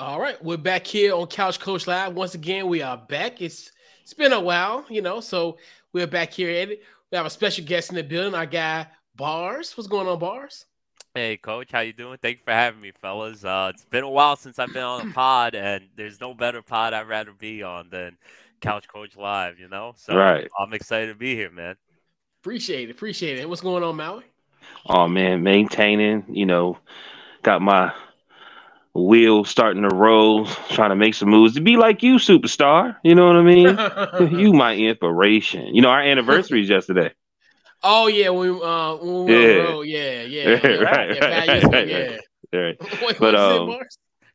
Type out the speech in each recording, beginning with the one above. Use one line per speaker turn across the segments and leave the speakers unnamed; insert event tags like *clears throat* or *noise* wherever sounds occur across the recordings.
All right, we're back here on Couch Coach Live. Once again, we are back. It's it's been a while, you know, so we're back here. And We have a special guest in the building, our guy Bars. What's going on, Bars?
Hey, Coach, how you doing? Thank you for having me, fellas. Uh, it's been a while since I've been on a pod, and there's no better pod I'd rather be on than Couch Coach Live. You know, so
right.
I'm excited to be here, man.
Appreciate it, appreciate it. What's going on, Maui?
Oh man, maintaining. You know, got my wheel starting to roll, trying to make some moves to be like you, superstar. You know what I mean? *laughs* you my inspiration. You know, our anniversary is yesterday.
Oh yeah, we uh when we yeah. Road. yeah, yeah, *laughs* yeah, right, yeah, right, right, yeah.
right. *laughs* Wait, but um,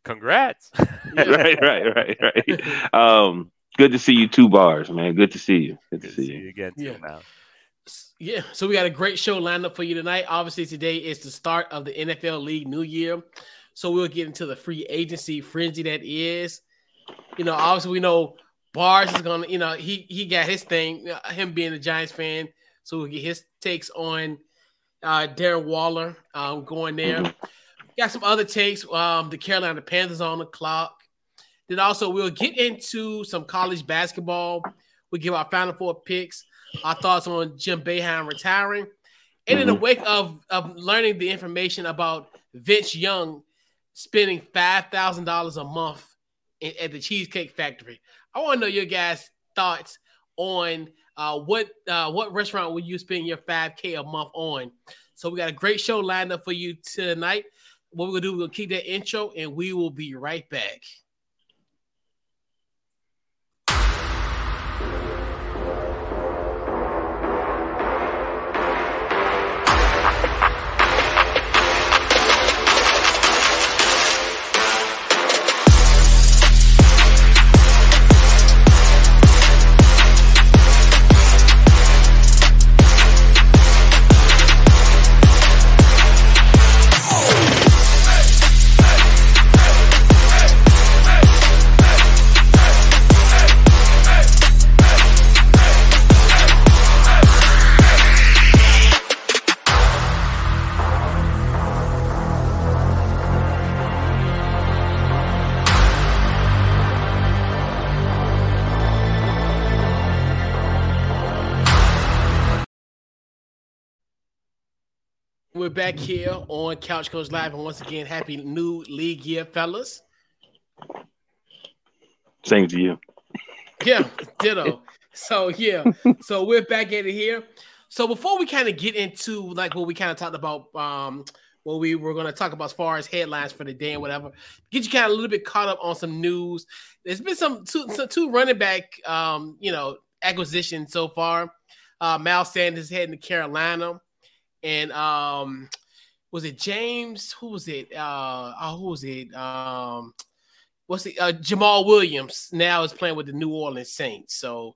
congrats.
right, right, right, right. Um, good to see you, two bars, man. Good to see you. Good, good to see, you.
you again,
yeah. Now. Yeah, so we got a great show lined up for you tonight. Obviously, today is the start of the NFL League New Year. So we'll get into the free agency frenzy that is. You know, obviously we know Bars is gonna, you know, he he got his thing, him being a Giants fan. So we'll get his takes on uh Darren Waller um, going there. Mm-hmm. Got some other takes. Um, the Carolina Panthers on the clock. Then also we'll get into some college basketball. We'll give our final four picks, our thoughts on Jim Boeheim retiring. And in the mm-hmm. wake of, of learning the information about Vince Young spending five thousand dollars a month in, at the Cheesecake Factory. I want to know your guys' thoughts on uh, what uh, what restaurant would you spend your five k a month on? So we got a great show lined up for you tonight. What we're gonna do, we're gonna keep that intro, and we will be right back. We're back here on Couch Coach Live, and once again, happy new league year, fellas.
Same to you.
Yeah, ditto. so yeah, so we're back at it here. So before we kind of get into like what we kind of talked about, um, what we were going to talk about as far as headlines for the day and whatever, get you kind of a little bit caught up on some news. There's been some two, some, two running back, um, you know, acquisitions so far. Uh, Miles Sanders heading to Carolina and um, was it James? Who was it? Uh, oh, who was it? Um, what's it? Uh, Jamaal Williams now is playing with the New Orleans Saints. So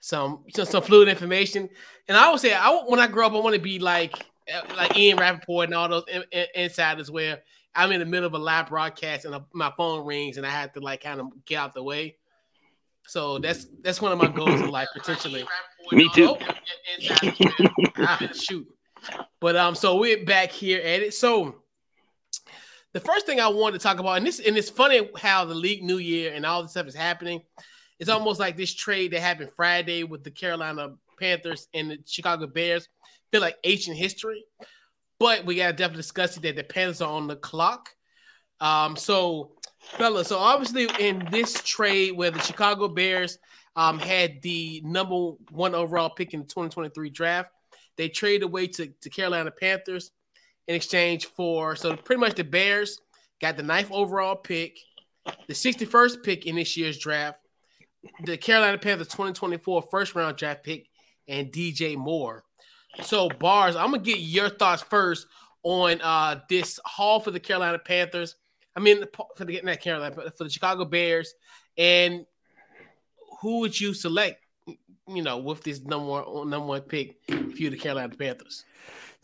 some some fluid information. And I would say, I when I grow up, I want to be like uh, like Ian Rapoport and all those in, in, insiders where I'm in the middle of a live broadcast and a, my phone rings and I have to like kind of get out the way. So that's that's one of my goals in life potentially. *laughs*
Me too. *laughs*
ah, shoot. But um, so we're back here at it. So the first thing I wanted to talk about, and this and it's funny how the league new year and all this stuff is happening. It's almost like this trade that happened Friday with the Carolina Panthers and the Chicago Bears feel like ancient history. But we gotta definitely discuss it that the Panthers are on the clock. Um, so fellas, so obviously in this trade where the Chicago Bears um, had the number one overall pick in the 2023 draft. They traded away to, to Carolina Panthers in exchange for so pretty much the Bears got the ninth overall pick, the 61st pick in this year's draft, the Carolina Panthers 2024 first round draft pick, and DJ Moore. So bars, I'm gonna get your thoughts first on uh, this haul for the Carolina Panthers. I mean, for the not Carolina, but for the Chicago Bears, and who would you select? you know, with this number one number one pick if you're the Carolina Panthers?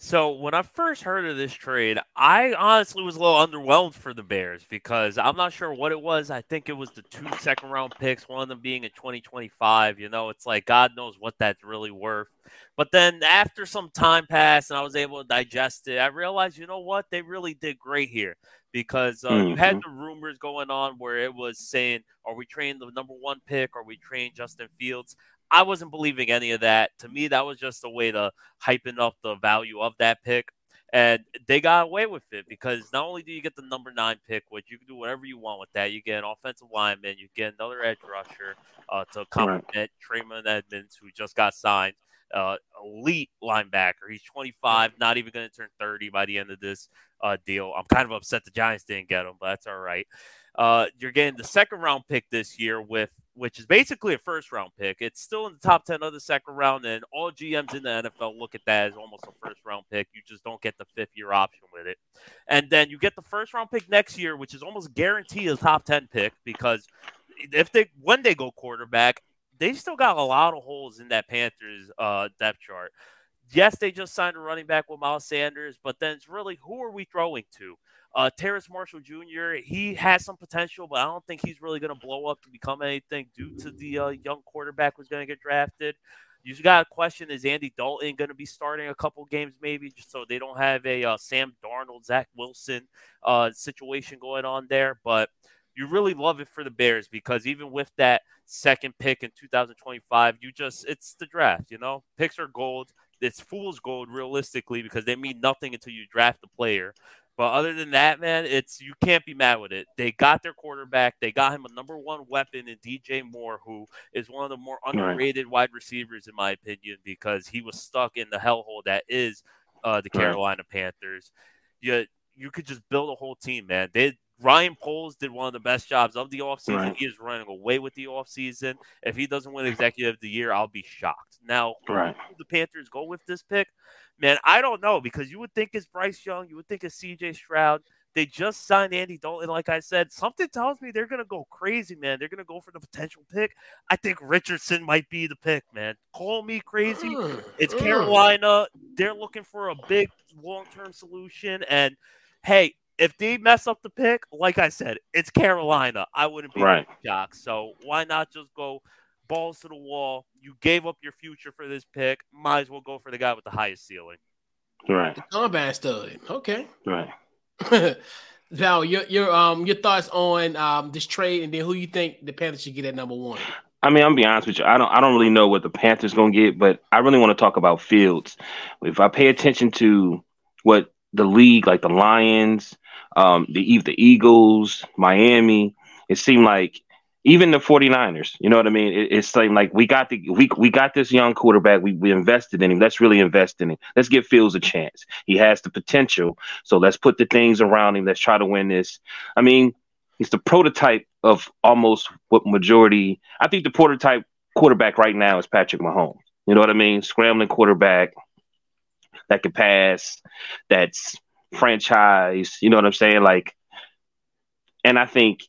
So when I first heard of this trade, I honestly was a little underwhelmed for the Bears because I'm not sure what it was. I think it was the two second round picks, one of them being in 2025. You know, it's like God knows what that's really worth. But then after some time passed and I was able to digest it, I realized, you know what, they really did great here because uh, mm-hmm. you had mm-hmm. the rumors going on where it was saying, "Are we trading the number one pick? Are we trading Justin Fields?" I wasn't believing any of that. To me, that was just a way to hyping up the value of that pick. And they got away with it because not only do you get the number nine pick, which you can do whatever you want with that, you get an offensive lineman, you get another edge rusher uh, to complement right. Edmunds, who just got signed, uh, elite linebacker. He's 25, not even going to turn 30 by the end of this uh, deal. I'm kind of upset the Giants didn't get him, but that's all right. Uh, you're getting the second round pick this year with which is basically a first round pick. It's still in the top 10 of the second round, and all GMs in the NFL look at that as almost a first round pick. You just don't get the fifth year option with it. And then you get the first round pick next year, which is almost guaranteed a top 10 pick because if they when they go quarterback, they still got a lot of holes in that Panthers uh, depth chart. Yes, they just signed a running back with Miles Sanders, but then it's really who are we throwing to? Uh, Terrace Marshall Jr. He has some potential, but I don't think he's really going to blow up to become anything due to the uh, young quarterback who's going to get drafted. You got a question: Is Andy Dalton going to be starting a couple games, maybe, just so they don't have a uh, Sam Darnold, Zach Wilson uh, situation going on there? But you really love it for the Bears because even with that second pick in 2025, you just—it's the draft. You know, picks are gold. It's fool's gold, realistically, because they mean nothing until you draft the player. But other than that, man, it's you can't be mad with it. They got their quarterback. They got him a number one weapon in DJ Moore, who is one of the more underrated right. wide receivers in my opinion, because he was stuck in the hellhole that is uh, the Carolina right. Panthers. You you could just build a whole team, man. They Ryan Poles did one of the best jobs of the offseason. Right. He is running away with the offseason. If he doesn't win executive of the year, I'll be shocked. Now, right. the Panthers go with this pick? Man, I don't know because you would think it's Bryce Young, you would think it's CJ Stroud. They just signed Andy Dalton. Like I said, something tells me they're going to go crazy, man. They're going to go for the potential pick. I think Richardson might be the pick, man. Call me crazy. It's Carolina. They're looking for a big long term solution. And hey, if they mess up the pick, like I said, it's Carolina. I wouldn't be right. shocked. So why not just go balls to the wall? You gave up your future for this pick. Might as well go for the guy with the highest ceiling.
Right. The
combat stud. Okay.
Right. *laughs*
Val, your your um your thoughts on um this trade and then who you think the Panthers should get at number one?
I mean, I'm be honest with you. I don't I don't really know what the Panthers gonna get, but I really want to talk about Fields. If I pay attention to what the league, like the Lions, um, the the Eagles, Miami. It seemed like even the 49ers, you know what I mean? It, it's like, like we got the we we got this young quarterback. We we invested in him. Let's really invest in him. Let's give Fields a chance. He has the potential. So let's put the things around him. Let's try to win this. I mean, he's the prototype of almost what majority. I think the prototype quarterback right now is Patrick Mahomes. You know what I mean? Scrambling quarterback that can pass. That's franchise. You know what I'm saying? Like, and I think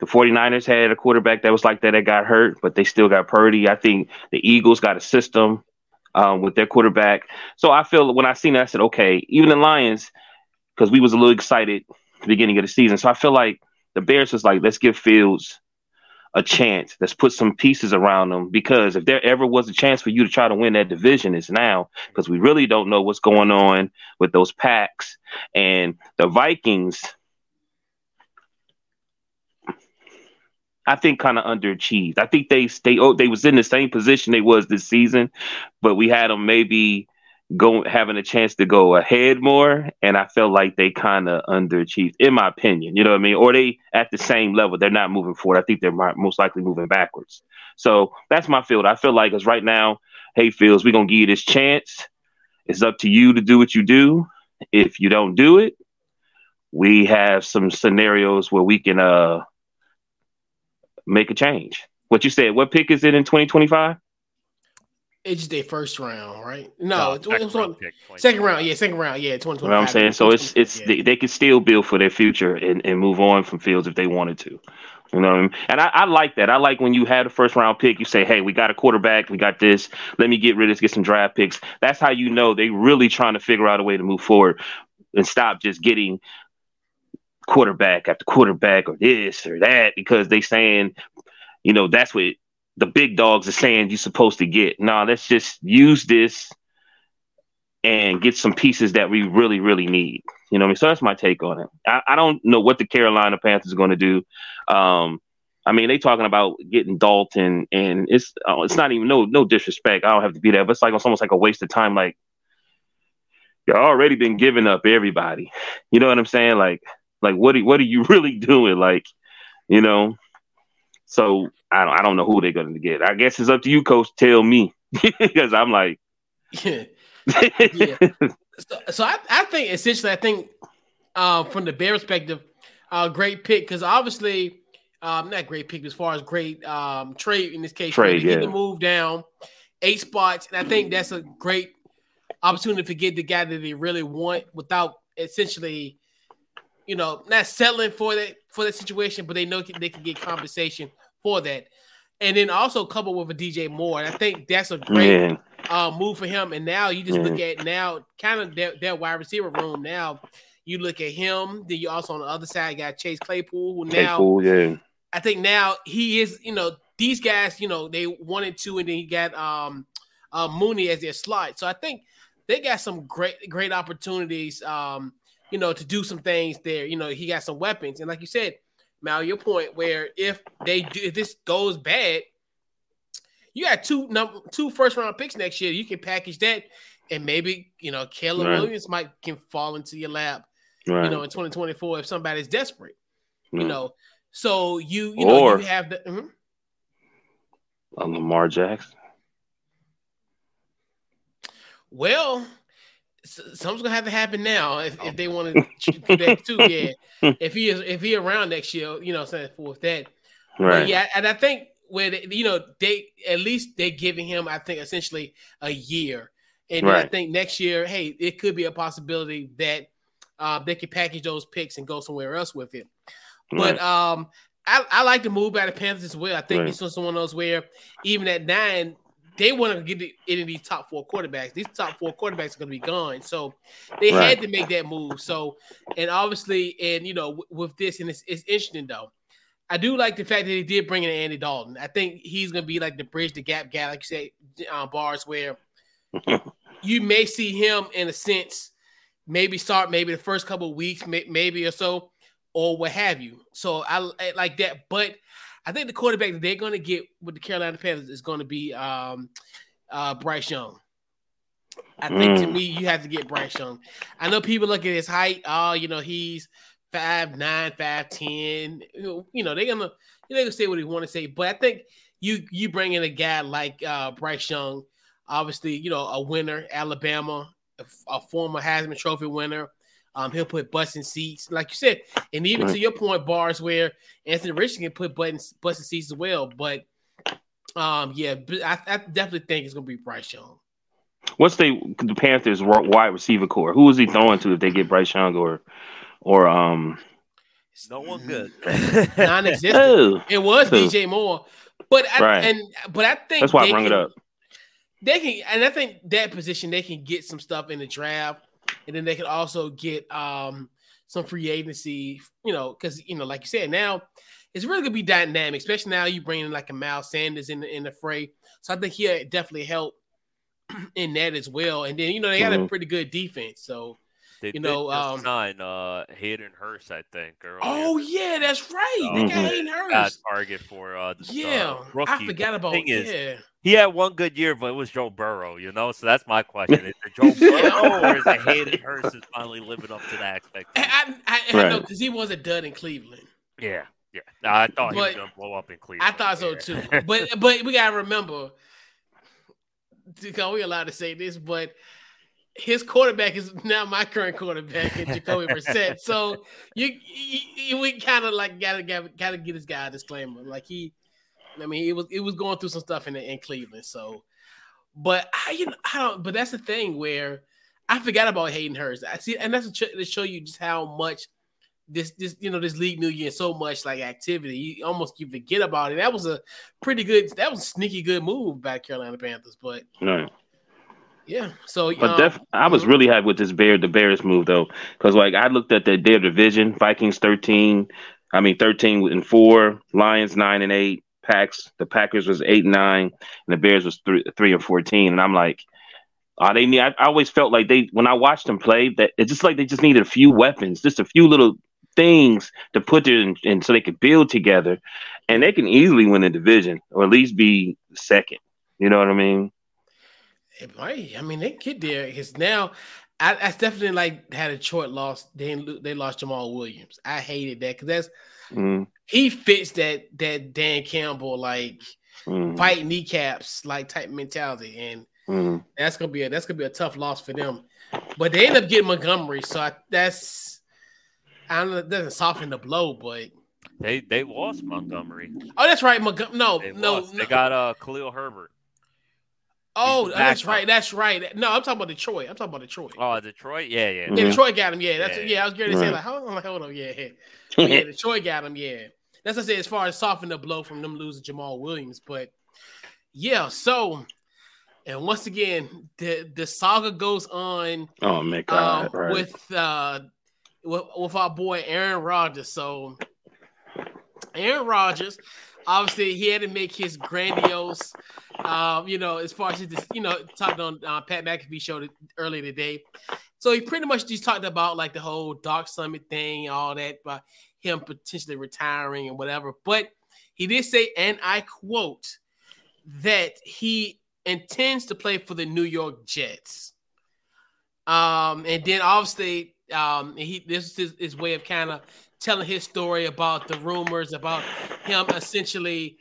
the 49ers had a quarterback that was like that that got hurt, but they still got Purdy. I think the Eagles got a system um, with their quarterback. So I feel when I seen that, I said, okay, even the Lions, because we was a little excited the beginning of the season. So I feel like the Bears was like, let's give Fields a chance. Let's put some pieces around them because if there ever was a chance for you to try to win that division, it's now because we really don't know what's going on with those packs and the Vikings. I think kind of underachieved. I think they they oh, they was in the same position they was this season, but we had them maybe going having a chance to go ahead more, and I felt like they kind of underachieved, in my opinion. You know what I mean? Or they at the same level, they're not moving forward. I think they're most likely moving backwards. So that's my field. I feel like, as right now, hey, Fields, we're gonna give you this chance. It's up to you to do what you do. If you don't do it, we have some scenarios where we can uh make a change. What you said? What pick is it in 2025?
It's their first round, right? No, oh, no second, round on, pick, second round. Yeah, second round. Yeah, twenty twenty.
I'm saying so. It's it's yeah. they, they could still build for their future and, and move on from Fields if they wanted to. You know, I mean? and I, I, like that. I like when you had a first round pick, you say, "Hey, we got a quarterback, we got this. Let me get rid of this, get some draft picks." That's how you know they really trying to figure out a way to move forward and stop just getting quarterback after quarterback or this or that because they saying, you know, that's what the big dogs are saying you're supposed to get. No, let's just use this and get some pieces that we really, really need. You know, I mean, so that's my take on it. I, I don't know what the Carolina Panthers are going to do. Um, I mean, they talking about getting Dalton, and it's oh, it's not even no no disrespect. I don't have to be there, but it's like it's almost like a waste of time. Like you already been giving up everybody. You know what I'm saying? Like like what are, what are you *laughs* really doing? Like you know. So I don't I don't know who they're going to get. I guess it's up to you, coach. Tell me *laughs* because I'm like.
yeah. *laughs* yeah. So, so I, I think essentially, I think uh, from the Bear perspective, uh, great pick because obviously, um, not great pick as far as great um, trade in this case.
Trade, yeah.
to move down eight spots, and I think that's a great opportunity to get the guy that they really want without essentially, you know, not settling for that for that situation, but they know they can get compensation for that, and then also coupled with a DJ Moore. And I think that's a great. Uh, move for him. And now you just look at now kind of their, their wide receiver room. Now you look at him. Then you also on the other side got Chase Claypool, who now
Claypool, yeah.
I think now he is. You know these guys. You know they wanted to, and then he got um uh, Mooney as their slot. So I think they got some great great opportunities. Um, you know to do some things there. You know he got some weapons, and like you said. Mal, your point where if they do if this goes bad, you got two number two first round picks next year. You can package that, and maybe you know Caleb right. Williams might can fall into your lap. Right. You know, in 2024, if somebody's desperate, you know. So you you know you have the mm-hmm.
Lamar Jackson.
Well, something's gonna have to happen now if, if they want to do that too. *laughs* Yeah, if he is if he around next year, you know, saying for that. Right. But yeah, and I think where they, you know they at least they're giving him I think essentially a year, and right. I think next year, hey, it could be a possibility that uh, they could package those picks and go somewhere else with it. Right. But um, I, I, like to move by the Panthers as well. I think right. it's just one of those where even at nine, they want to get any of these top four quarterbacks. These top four quarterbacks are going to be gone, so they right. had to make that move. So, and obviously, and you know, w- with this, and it's, it's interesting though. I do like the fact that he did bring in Andy Dalton. I think he's going to be like the bridge the gap guy, like you say, uh, bars where *laughs* you may see him in a sense, maybe start maybe the first couple of weeks, may, maybe or so, or what have you. So I, I, like that, but I think the quarterback that they're going to get with the Carolina Panthers is going to be um, uh, Bryce Young. I think mm. to me, you have to get Bryce Young. I know people look at his height. Oh, you know, he's five nine, five ten. You know, they're gonna they're gonna say what they want to say. But I think you you bring in a guy like uh, Bryce Young, obviously, you know, a winner, Alabama, a, a former Heisman Trophy winner. Um, he'll put butts in seats, like you said, and even right. to your point, bars where Anthony Richardson can put buttons butts in seats as well. But um, yeah, I, I definitely think it's gonna be Bryce Young.
What's the the Panthers wide receiver corps? Who is he throwing to if they get Bryce Young or or um
it's no one good. *laughs*
Non-existent. *laughs* Oh. It was DJ Moore. But I, right. and but I think
that's why I bring it up.
They can and I think that position they can get some stuff in the draft, and then they could also get um some free agency, you know, because you know, like you said, now it's really gonna be dynamic, especially now you bring in like a Miles Sanders in the in the fray. So I think he'll definitely help *clears throat* in that as well. And then you know they got mm-hmm. a pretty good defense, so
they
you know, um,
sign uh, Hayden Hurst, I think. Earlier.
Oh yeah, that's right. they got mm-hmm. Hayden Hurst.
target for uh, the
yeah.
Uh, rookie.
I forgot about.
Thing
is, yeah.
He had one good year, but it was Joe Burrow, you know. So that's my question: Is it Joe *laughs* Burrow or is it Hayden Hurst is finally living up to that expectation?
I, I, I right. know because he was a dud in Cleveland.
Yeah, yeah. No, I thought but, he was gonna blow up in Cleveland.
I thought so too. *laughs* but but we gotta remember. Because we allowed to say this, but his quarterback is now my current quarterback in Jacoby Brissett. So *laughs* you, you we kind of like gotta gotta get this guy a disclaimer. Like he, I mean, it was it was going through some stuff in in Cleveland. So, but I you know I don't. But that's the thing where I forgot about Hayden Hurst. I see, and that's to show you just how much this this you know this league new year so much like activity, you almost you forget about it. That was a pretty good, that was a sneaky good move by Carolina Panthers, but
Right.
Yeah. So
But
um,
def- I was
mhm.
really happy with this Bear the Bears move though, because like I looked at the, their division: Vikings thirteen, I mean thirteen and four, Lions nine and eight, Packs the Packers was eight and nine, and the Bears was three three and fourteen. And I'm like, uh, they need. I, I always felt like they when I watched them play that it's just like they just needed a few weapons, just a few little things to put there and, and so they could build together, and they can easily win the division or at least be second. You know what I mean?
It might. I mean, they get there. It's now. I, I definitely like had a short loss. They lo- they lost Jamaal Williams. I hated that because that's
Mm,
he fits that that Dan Campbell like
mm,
fight kneecaps like type mentality, and
mm.
that's gonna be a that's gonna be a tough loss for them. But they end up getting Montgomery, so I, that's I don't know. It doesn't soften the blow, but
They they lost Montgomery.
oh, that's right. Montgomery. No,
They
no, no.
They got uh Khalil Herbert.
Oh, that's
backup.
right. That's right. No, I'm talking about Detroit. I'm talking about Detroit.
Oh, Detroit. Yeah, yeah.
Yeah,
Mhm.
Detroit got him. Yeah, that's
Yeah.
yeah. I was going to say like, hold on, hold on, yeah, *laughs* yeah. Detroit got him. Yeah, that's what I say as far as softening the blow from them losing Jamaal Williams. But yeah, so and once again, the the saga goes on
Oh my
um,
God! right.
with uh with, with our boy Aaron Rodgers. So Aaron Rodgers, obviously, he had to make his grandiose, um, you know, as far as his, you know, talked on uh, Pat McAfee show th- earlier today. So he pretty much just talked about like the whole Dark Summit thing, all that, about him potentially retiring and whatever. But he did say, and I quote, that he intends to play for the New York Jets. Um, and then obviously, um, he this is his, his way of kind of telling his story about the rumors about him essentially,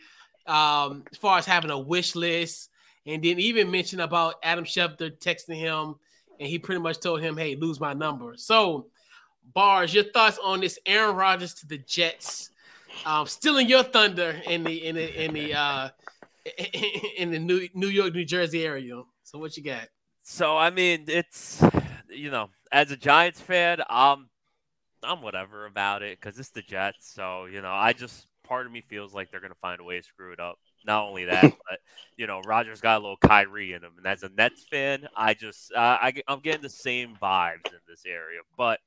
um, as far as having a wish list, and then even mention about Adam Schefter texting him, and he pretty much told him, "Hey, lose my number." So, bars, your thoughts on this Aaron Rodgers to the Jets, um, stealing your thunder in the in the in the uh, *laughs* in the New New York, New Jersey area. So, what you got?
So I mean, it's you know, as a Giants fan, um, I'm whatever about it because it's the Jets. So you know, I just part of me feels like they're gonna find a way to screw it up. Not only that, *laughs* but you know, Rodgers got a little Kyrie in him, and as a Nets fan, I just uh, I, I'm getting the same vibes in this area. But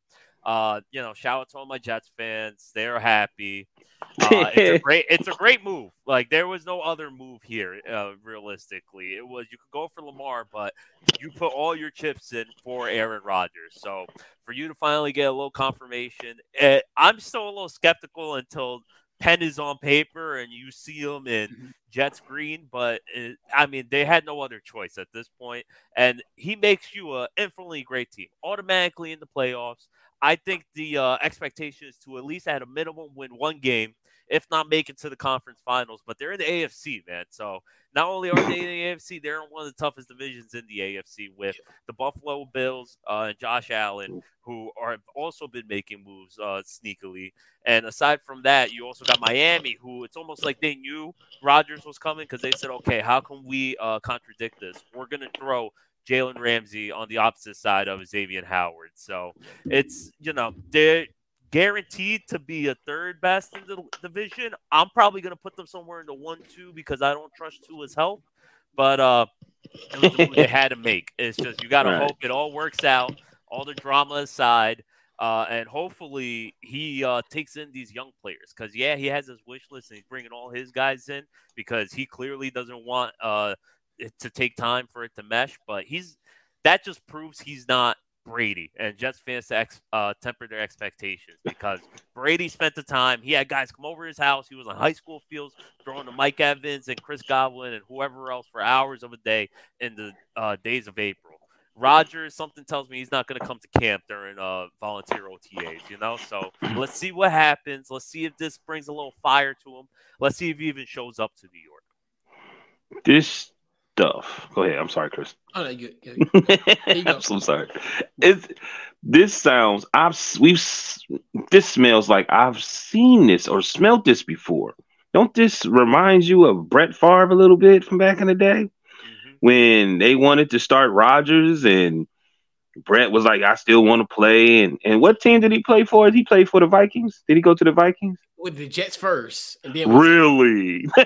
uh, you know, shout out to all my Jets fans; they're happy. *laughs* Uh, it's a great, it's a great move. Like there was no other move here, uh, realistically. It was you could go for Lamar, but you put all your chips in for Aaron Rodgers. So for you to finally get a little confirmation, eh, I'm still a little skeptical until pen is on paper and you see him in
Mhm.
Jets green. But it, I mean, they had no other choice at this point, and he makes you a infinitely great team, automatically in the playoffs. I think the uh, expectation is to at least at a minimum win one game, if not make it to the conference finals. But they're in the AFC, man. So not only are they in the AFC, they're in one of the toughest divisions in the AFC with the Buffalo Bills uh, and Josh Allen, who are have also been making moves uh, sneakily. And aside from that, you also got Miami, who it's almost like they knew Rodgers was coming because they said, okay, how can we uh, contradict this? We're going to throw Jalen Ramsey on the opposite side of Xavier Howard. So it's, you know, they're guaranteed to be a third best in the division. I'm probably going to put them somewhere in the one, two because I don't trust Tua's health. But uh, it was the move they had to make. It's just you got to
Right.
hope it all works out, all the drama aside. Uh, and hopefully he uh, takes in these young players because yeah, he has his wish list and he's bringing all his guys in because he clearly doesn't want uh, to take time for it to mesh. But he's that just proves he's not Brady, and Jets fans to ex, uh, temper their expectations because Brady spent the time. He had guys come over his house. He was on high school fields throwing to Mike Evans and Chris Godwin and whoever else for hours of a day in the uh, days of April. Rodgers, something tells me he's not going to come to camp during uh, volunteer OTAs, you know? So let's see what happens. Let's see if this brings a little fire to him. Let's see if he even shows up to New York.
this stuff. Go ahead. I'm sorry, Chris.
Oh, no, good. good. you. *laughs*
I'm so sorry. It's this sounds. I've we've this smells like I've seen this or smelled this before. Don't this remind you of Brett Favre a little bit from back in the day
Mhm.
when they wanted to start Rodgers and Brett was like, I still want to play. And and what team did he play for? Did he play for the Vikings? Did he go to the Vikings?
With the Jets first, and then
really, yeah.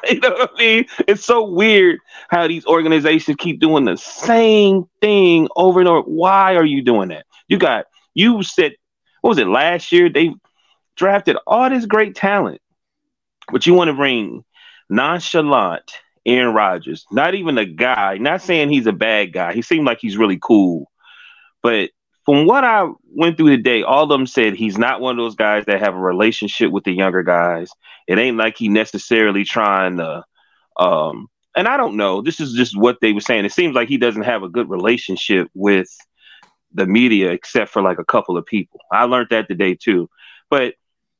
*laughs* you know what I mean? It's so weird how these organizations keep doing the same thing over and over. Why are you doing that? You got you said what was it last year? They drafted all this great talent, but you want to bring nonchalant Aaron Rodgers, not even a guy, not saying he's a bad guy. He seemed like he's really cool. But from what I went through today, all of them said he's not one of those guys that have a relationship with the younger guys. It ain't like he necessarily trying to um and I don't know. This is just what they were saying. It seems like he doesn't have a good relationship with the media except for like a couple of people. I learned that today too. But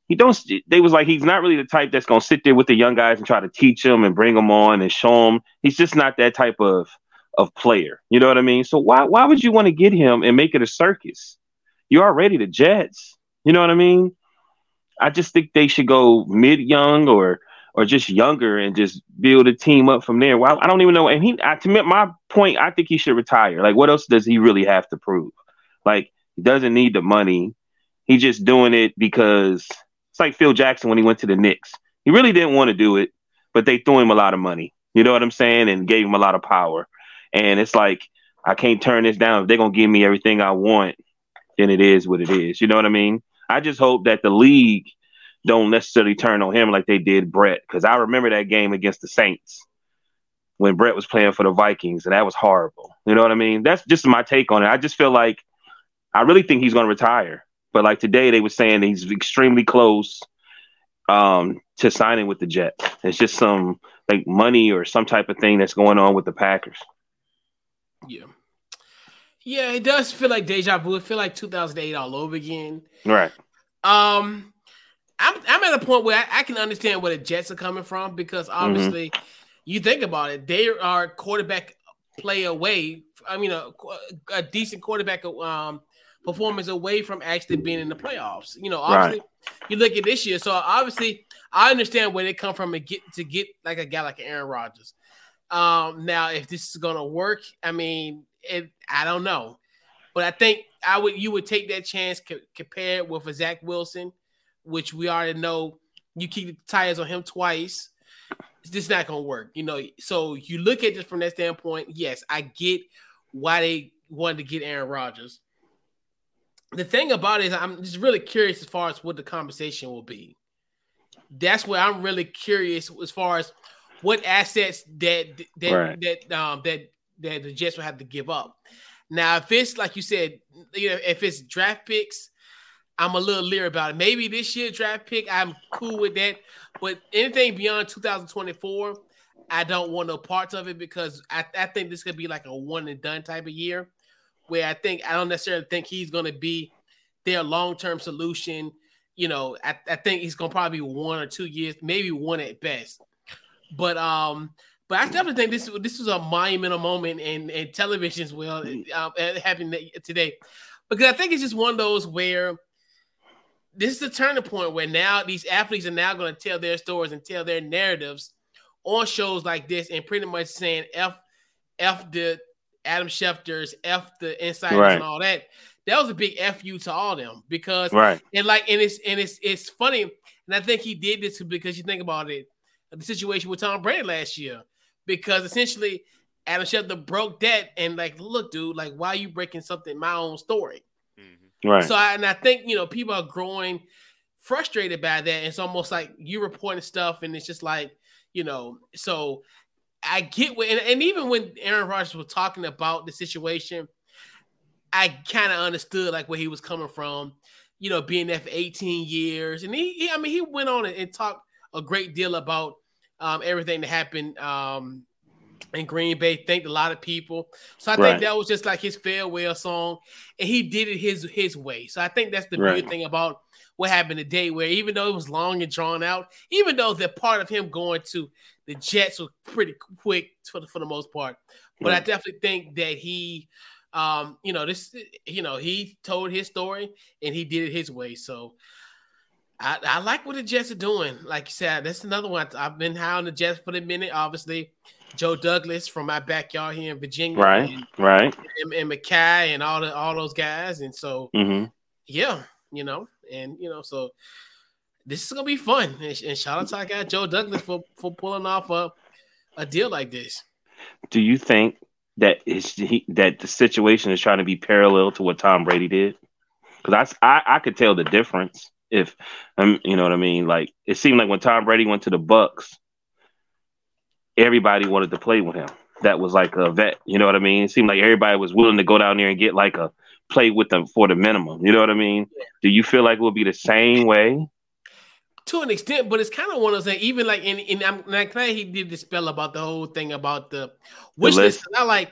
he don't. They was like he's not really the type that's gonna sit there with the young guys and try to teach them and bring them on and show them. He's just not that type of of player. You know what I mean? So why why would you want to get him and make it a circus? You're already the Jets. You know what I mean? I just think they should go mid young or or just younger and just build a team up from there. Well, I don't even know. And he, I, to me, my point, I think he should retire. Like, what else does he really have to prove? Like, he doesn't need the money. He's just doing it because it's like Phil Jackson when he went to the Knicks. He really didn't want to do it, but they threw him a lot of money. You know what I'm saying? And gave him a lot of power. And it's like, I can't turn this down. If they're to give me everything I want, then it is what it is. You know what I mean? I just hope that the league don't necessarily turn on him like they did Brett. Because I remember that game against the Saints when Brett was playing for the Vikings, and that was horrible. You know what I mean? That's just my take on it. I just feel like I really think he's to retire. But like today, they were saying he's extremely close um, to signing with the Jets. It's just some like money or some type of thing that's going on with the Packers.
Yeah. Yeah, it does feel like deja vu. It feel like 2008 all over again.
Right.
Um, I'm I'm at a point where I, I can understand where the Jets are coming from because mm-hmm. obviously, mm-hmm. you think about it, they are quarterback play away. I mean, a, a decent quarterback um performance away from actually being in the playoffs. You know, obviously, right. you look at this year. So obviously, I understand where they come from and get to get like a guy like Aaron Rodgers. Um, now, if this is gonna work, I mean, it, I don't know, but I think I would you would take that chance co- compared with a Zach Wilson, which we already know you keep the tires on him twice. This is not gonna work, you know. So you look at this from that standpoint. Yes, I get why they wanted to get Aaron Rodgers the thing about it is I'm just really curious as far as what the conversation will be. That's where I'm really curious as far as what assets that that right. that um that that the Jets will have to give up. Now, if it's like you said, you know, if it's draft picks, I'm a little leery about it. Maybe this year draft pick, I'm cool with that. But anything beyond 2024, I don't want no parts of it because I, I think this could be like a one and done type of year where I think I don't necessarily think he's going to be their long term solution. You know, I, I think he's going to probably be one or two years, maybe one at best. But um, but I definitely think this this was a monumental moment in in television as well, uh, happening today, because I think it's just one of those where this is the turning point where now these athletes are now going to tell their stories and tell their narratives on shows like this, and pretty much saying f f the Adam Schefter's, F the insiders right. and all that. That was a big F you to all them because
right.
and like and it's and it's it's funny. And I think he did this because you think about it, the situation with Tom Brady last year. Because essentially Adam Schefter broke that and like, look, dude, like why are you breaking something my own story?
Mm-hmm. Right.
So I, and I think you know people are growing frustrated by that. It's almost like you reporting stuff and it's just like, you know, so I get what, and, and even when Aaron Rodgers was talking about the situation, I kind of understood like where he was coming from. You know, being there for 18 years, and he, he I mean, he went on and, and talked a great deal about um, everything that happened um, in Green Bay. Thanked a lot of people, so I right. think that was just like his farewell song, and he did it his his way. So I think that's the right. thing about what happened today, where even though it was long and drawn out, even though the part of him going to the Jets was pretty quick for the, for the most part, but right. I definitely think that he, um, you know, this, you know, he told his story and he did it his way. So I, I like what the Jets are doing. Like you said, that's another one. I've been high on the Jets for a minute. Obviously, Joe Douglas from my backyard here in Virginia,
Right,
and,
right.
and, and Mackay and all the all those guys, and so
hmm
yeah, you know, and you know, so this is gonna be fun. And, and shout out to our guy Joe Douglas for for pulling off a a deal like this.
Do you think that is that the situation is trying to be parallel to what Tom Brady did? Because I, I I could tell the difference if um you know what I mean. Like it seemed like when Tom Brady went to the Bucs, everybody wanted to play with him. That was like a vet. You know what I mean? It seemed like everybody was willing to go down there and get like a play with them for the minimum. You know what I mean? Do you feel like it will be the same way?
to an extent, but it's kind of one of those things. Even like in in I'm like glad he did the spell about the whole thing about the wish
list.
list. I like,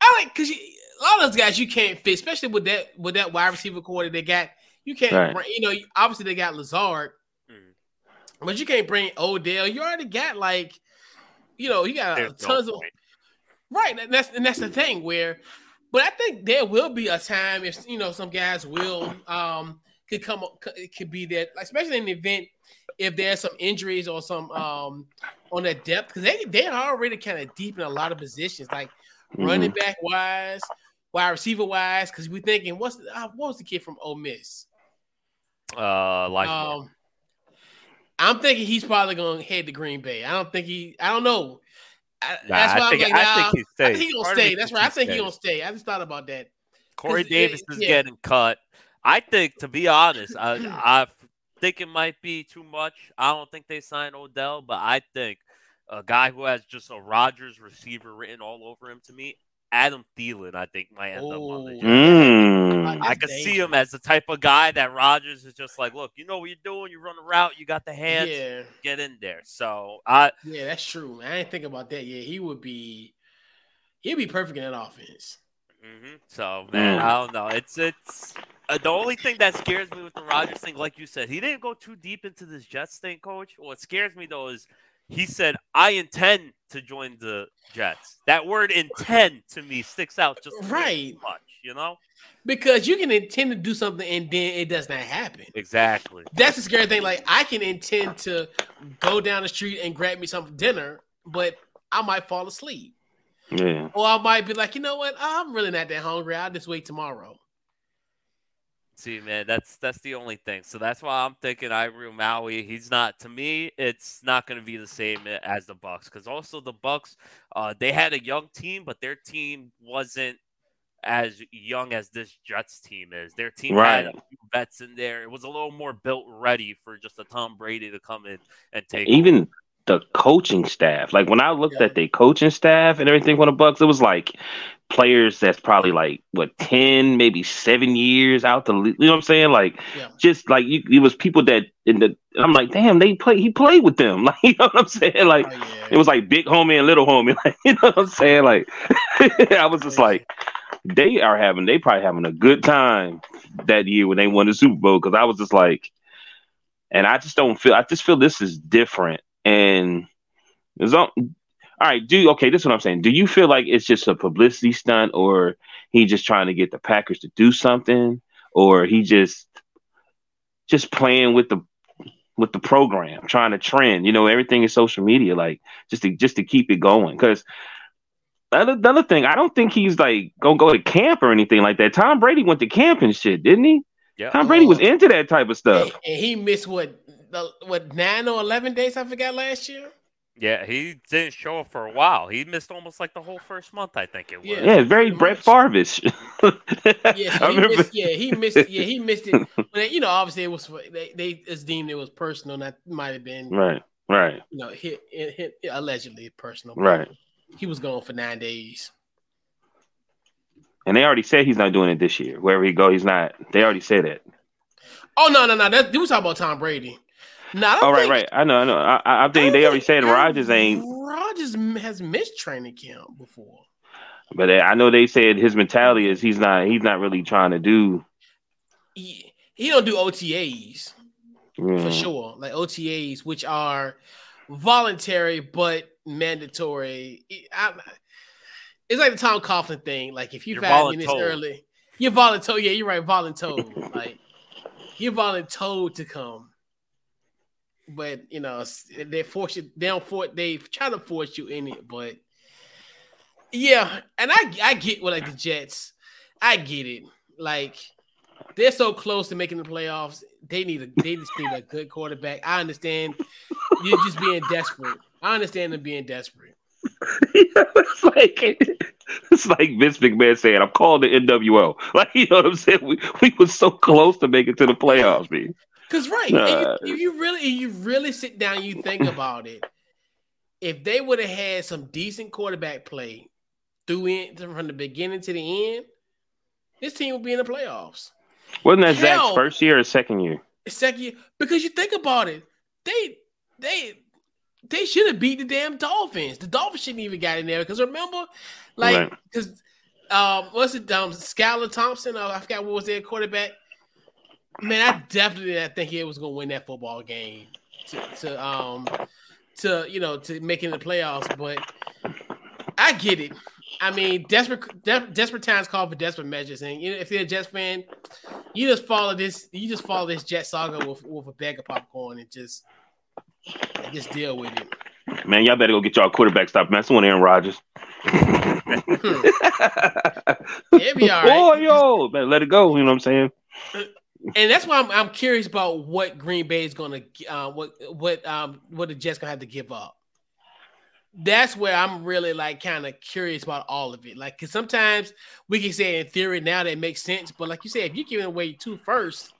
I like because a lot of those guys you can't fit, especially with that with that wide receiver corps that they got. You can't,
Right.
bring, you know. Obviously they got Lazard,
Mhm.
but you can't bring Odell. You already got like, you know, you got
There's no
tons of. Right, and that's and that's the thing where, but I think there will be a time if you know some guys will um could come it could be that especially in the event if there's some injuries or some um on that depth because they they're already kind of deep in a lot of positions like
Mhm.
running back wise, wide receiver wise because we're thinking what's the, uh, what was the kid from Ole Miss?
Uh, like
Um, I'm thinking he's probably going to head to Green Bay. I don't think he. I don't know. I,
Nah,
that's
I
why
think-
I'm like,
I think
nah,
he
I think he gonna
Part of me
stay. That's
thinks
right. I
he
think he
stays.
gonna stay. I just thought about that.
Corey Davis is
yeah.
getting cut. I think, to be honest, I, *clears throat* I think it might be too much. I don't think they signed Odell, but I think a guy who has just a Rodgers receiver written all over him to me, Adam Thielen, I think might end up on the
Oh.
Jets.
Mm.
I-
I
That's
could see him as the type of guy that Rodgers is just like, look, you know what you're doing. You run a route, you got the hands,
Yeah,
get in there. So I,
yeah, that's true. I didn't think about that. Yeah, he would be. He'd be perfect in that offense.
hmm So man,
Mm.
I don't know. It's it's uh, the only thing that scares me with the Rodgers thing, like you said, he didn't go too deep into this Jets thing, Coach. What scares me though is he said, "I intend to join the Jets." That word "intend" to me sticks out just
Right.
too much. You know
Because you can intend to do something and then it does not happen.
exactly.
That's the scary thing. Like I can intend to go down the street and grab me some dinner, but I might fall asleep.
Yeah.
Or I might be like, you know what? I'm really not that hungry. I'll just wait tomorrow.
See, man, that's that's the only thing. So that's why I'm thinking Ivory Maui. He's not to me. It's not going to be the same as the Bucs because also the Bucs, uh, they had a young team, but their team wasn't as young as this Jets team is. Their team had a
Right.
few vets in there. It was a little more built ready for just a Tom Brady to come in and take.
Even the coaching staff. Like when I looked
Yeah.
at the coaching staff and everything for the Bucs, it was like players that's probably like what ten, maybe seven years out the. You know what I'm saying? Like
Yeah.
just like you, it was people that in the. I'm like, damn, they play. He played with them. *laughs* Like you know what I'm saying? Like
Oh, yeah.
it was like big homie and little homie. *laughs* Like you know what I'm saying? Like *laughs* I was just like, they are having. They probably having a good time that year when they won the Super Bowl because I was just like, and I just don't feel. I just feel this is different. And all, all right. Do okay. This is what I'm saying. Do you feel like it's just a publicity stunt, or he just trying to get the Packers to do something, or he just just playing with the with the program, trying to trend? You know, everything is social media, like just to just to keep it going. Because the the other thing, I don't think he's like gonna go to camp or anything like that. Tom Brady went to camp and shit, didn't he?
Yeah.
Tom Brady was
Uh,
into that type of
and,
stuff.
and he missed what the, what nine or eleven days I forgot last year.
Yeah, he didn't show up for a while. He missed almost like the whole first month, I think it was.
Yeah.
Yeah, very
pretty
Brett
much.
Favre-ish. *laughs*
Yeah, so he missed, yeah, he missed. Yeah, he missed it. *laughs* But you know, obviously, it was they they it's deemed it was personal. That might have been
Right, right,
you know hit, hit, hit allegedly personal.
right.
He was gone for nine days.
And they already said he's not doing it this year. Wherever he go, he's not. They already said it.
Oh no, no, no. That we was talking about Tom Brady. No, I don't
Oh, right,
think,
right. I know, I know. I, I I think they already said Rodgers ain't.
Rodgers has missed training camp before.
But I know they said his mentality is he's not. He's not really trying to do.
He he don't do OTAs for
mm,
sure, like OTAs, which are voluntary but mandatory. I, it's like the Tom Coughlin thing. Like if you
You're
five minutes
voluntold.
early, you're voluntold. Yeah, you're right, voluntold. *laughs* like you're voluntold to come. But you know they force you. They don't force. They try to force you in it, but yeah. And I I get what like the Jets. I get it. Like they're so close to making the playoffs. They need a they just need a good quarterback. I understand you're just being desperate. I understand them being desperate. *laughs*
it's like it's like Vince McMahon saying, "I'm calling the NWO." *laughs* Like you know what I'm saying? We we were so close to making to the playoffs, man.
Because right, if, you, if you really if you really sit down, you think *laughs* about it. If they would have had some decent quarterback play through in from the beginning to the end, this team would be in the playoffs.
Wasn't that Hell, Zach's first year or second year?
Second year, because you think about it, they they they should have beat the damn Dolphins. The Dolphins shouldn't even got in there because remember, like, because right. um, what's it, um, Skylar Thompson? Uh, I forgot what was their quarterback. Man, I definitely didn't think he was going to win that football game to, to um to you know to making the playoffs, but I get it. I mean, desperate de- desperate times call for desperate measures, and you know, if you're a Jets fan, you just follow this. You just follow this Jet saga with with a bag of popcorn and just and just deal with it.
Man, y'all better go get y'all quarterback. Stop messing with Aaron Rodgers. *laughs*
It'll be all right.
Oh, yo, better let it go. You know what I'm saying?
And that's why I'm, I'm curious about what Green Bay is to, uh, what what um what the Jets gonna have to give up. That's where I'm really like kind of curious about all of it. Like, cause sometimes we can say in theory now that makes sense, but like you said, if you're giving away two first,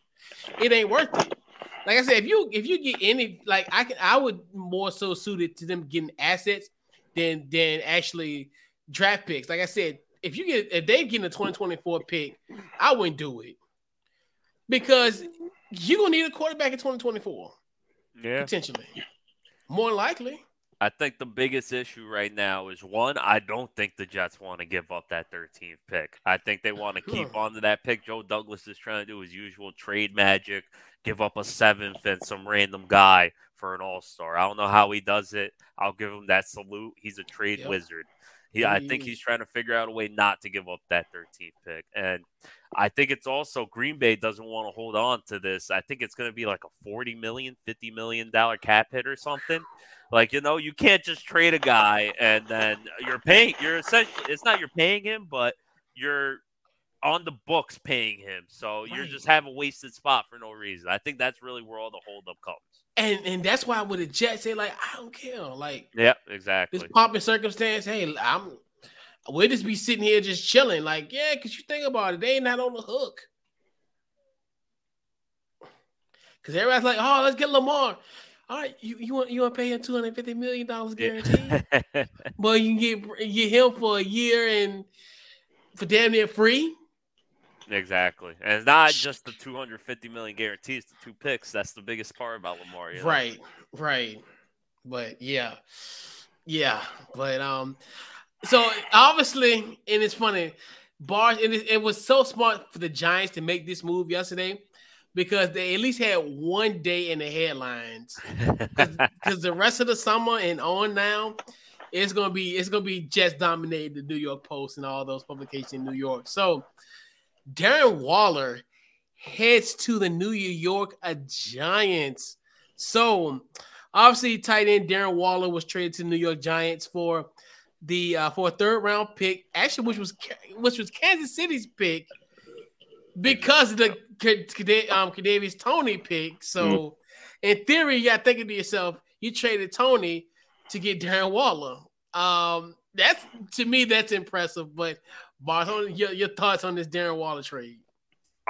it ain't worth it like I said, if you if you get any like I can I would more so suited to them getting assets than than actually draft picks. Like I said, if you get if they get a 2024 pick, I wouldn't do it. Because you're gonna need a quarterback in 2024.
Yeah.
Potentially. More likely.
I think the biggest issue right now is one, I don't think the Jets want to give up that 13th pick. I think they want to keep on to that pick. Joe Douglas is trying to do his usual trade magic, give up a seventh and some random guy for an all star. I don't know how he does it. I'll give him that salute. He's a trade yep. wizard. He, I think he's trying to figure out a way not to give up that 13th pick. And I think it's also Green Bay doesn't want to hold on to this. I think it's going to be like a 40 million, 50 million dollar cap hit or something. Like, you know, you can't just trade a guy and then you're paying, you're essentially, it's not you're paying him, but you're on the books paying him. So right. you're just have a wasted spot for no reason. I think that's really where all the holdup comes.
And and that's why with the Jets say like I don't care. Like
yeah, exactly.
This popping circumstance. Hey, I'm we'll just be sitting here just chilling. Like yeah, because you think about it, they ain't not on the hook. Because everybody's like, oh, let's get Lamar. All right, you, you want you want to pay him two hundred fifty million dollars guaranteed, but *laughs* you can get get him for a year and for damn near free.
Exactly, and it's not just the two hundred fifty million guarantees, the two picks. That's the biggest part about Lamar. You know?
Right, right, but yeah, yeah, but um, so obviously, and it's funny, bars. And it, it was so smart for the Giants to make this move yesterday because they at least had one day in the headlines. Because *laughs* the rest of the summer and on now, it's gonna be it's gonna be just dominated the New York Post and all those publications in New York. So Darren Waller heads to the New York Giants. So obviously, tight end Darren Waller was traded to the New York Giants for the uh, for a third round pick, actually, which was which was Kansas City's pick because of the um, Toney pick. So, mm-hmm. in theory, you got thinking to yourself, you traded Toney to get Darren Waller. Um, that's to me, that's impressive. But Bartone, your, your thoughts on this Darren Waller trade?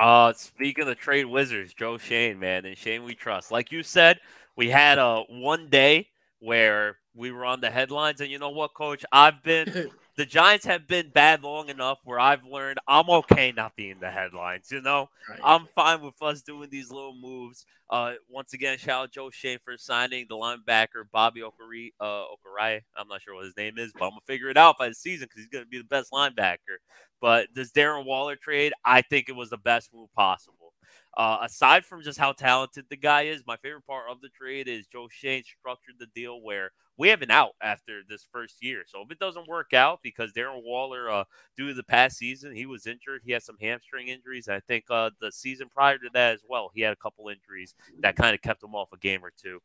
Uh, speaking of trade wizards, Joe Schoen, man, and Schoen we trust. Like you said, we had a one day where we were on the headlines, and you know what, Coach? I've been *laughs* the Giants have been bad long enough where I've learned I'm okay not being the headlines. You know, right. I'm fine with us doing these little moves. Uh, once again, shout out Joe Schoen for signing the linebacker Bobby Okari, uh, Okarai. I'm not sure what his name is, but I'm gonna figure it out by the season because he's gonna be the best linebacker. But this Darren Waller trade, I think it was the best move possible uh, aside from just how talented the guy is, my favorite part of the trade is Joe Schoen structured the deal where we have an out after this first year. So if it doesn't work out, because Darren Waller, uh, due to the past season, he was injured. He had some hamstring injuries. I think uh, the season prior to that as well, he had a couple injuries that kind of kept him off a game or two.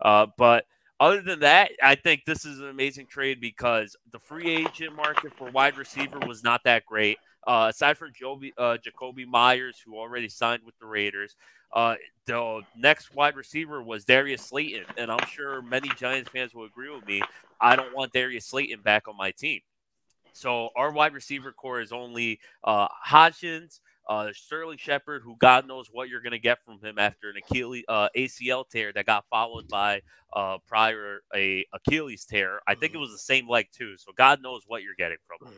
Uh, but other than that, I think this is an amazing trade because the free agent market for wide receiver was not that great. Uh, aside from Joby, uh, Jakobi Meyers, who already signed with the Raiders, uh, the next wide receiver was Darius Slayton, and I'm sure many Giants fans will agree with me. I don't want Darius Slayton back on my team. So our wide receiver corps is only uh, Hodgins, uh, Sterling Shepard, who God knows what you're going to get from him after an Achilles uh, ACL tear that got followed by uh, prior a Achilles tear. I think it was the same leg too. So God knows what you're getting from him.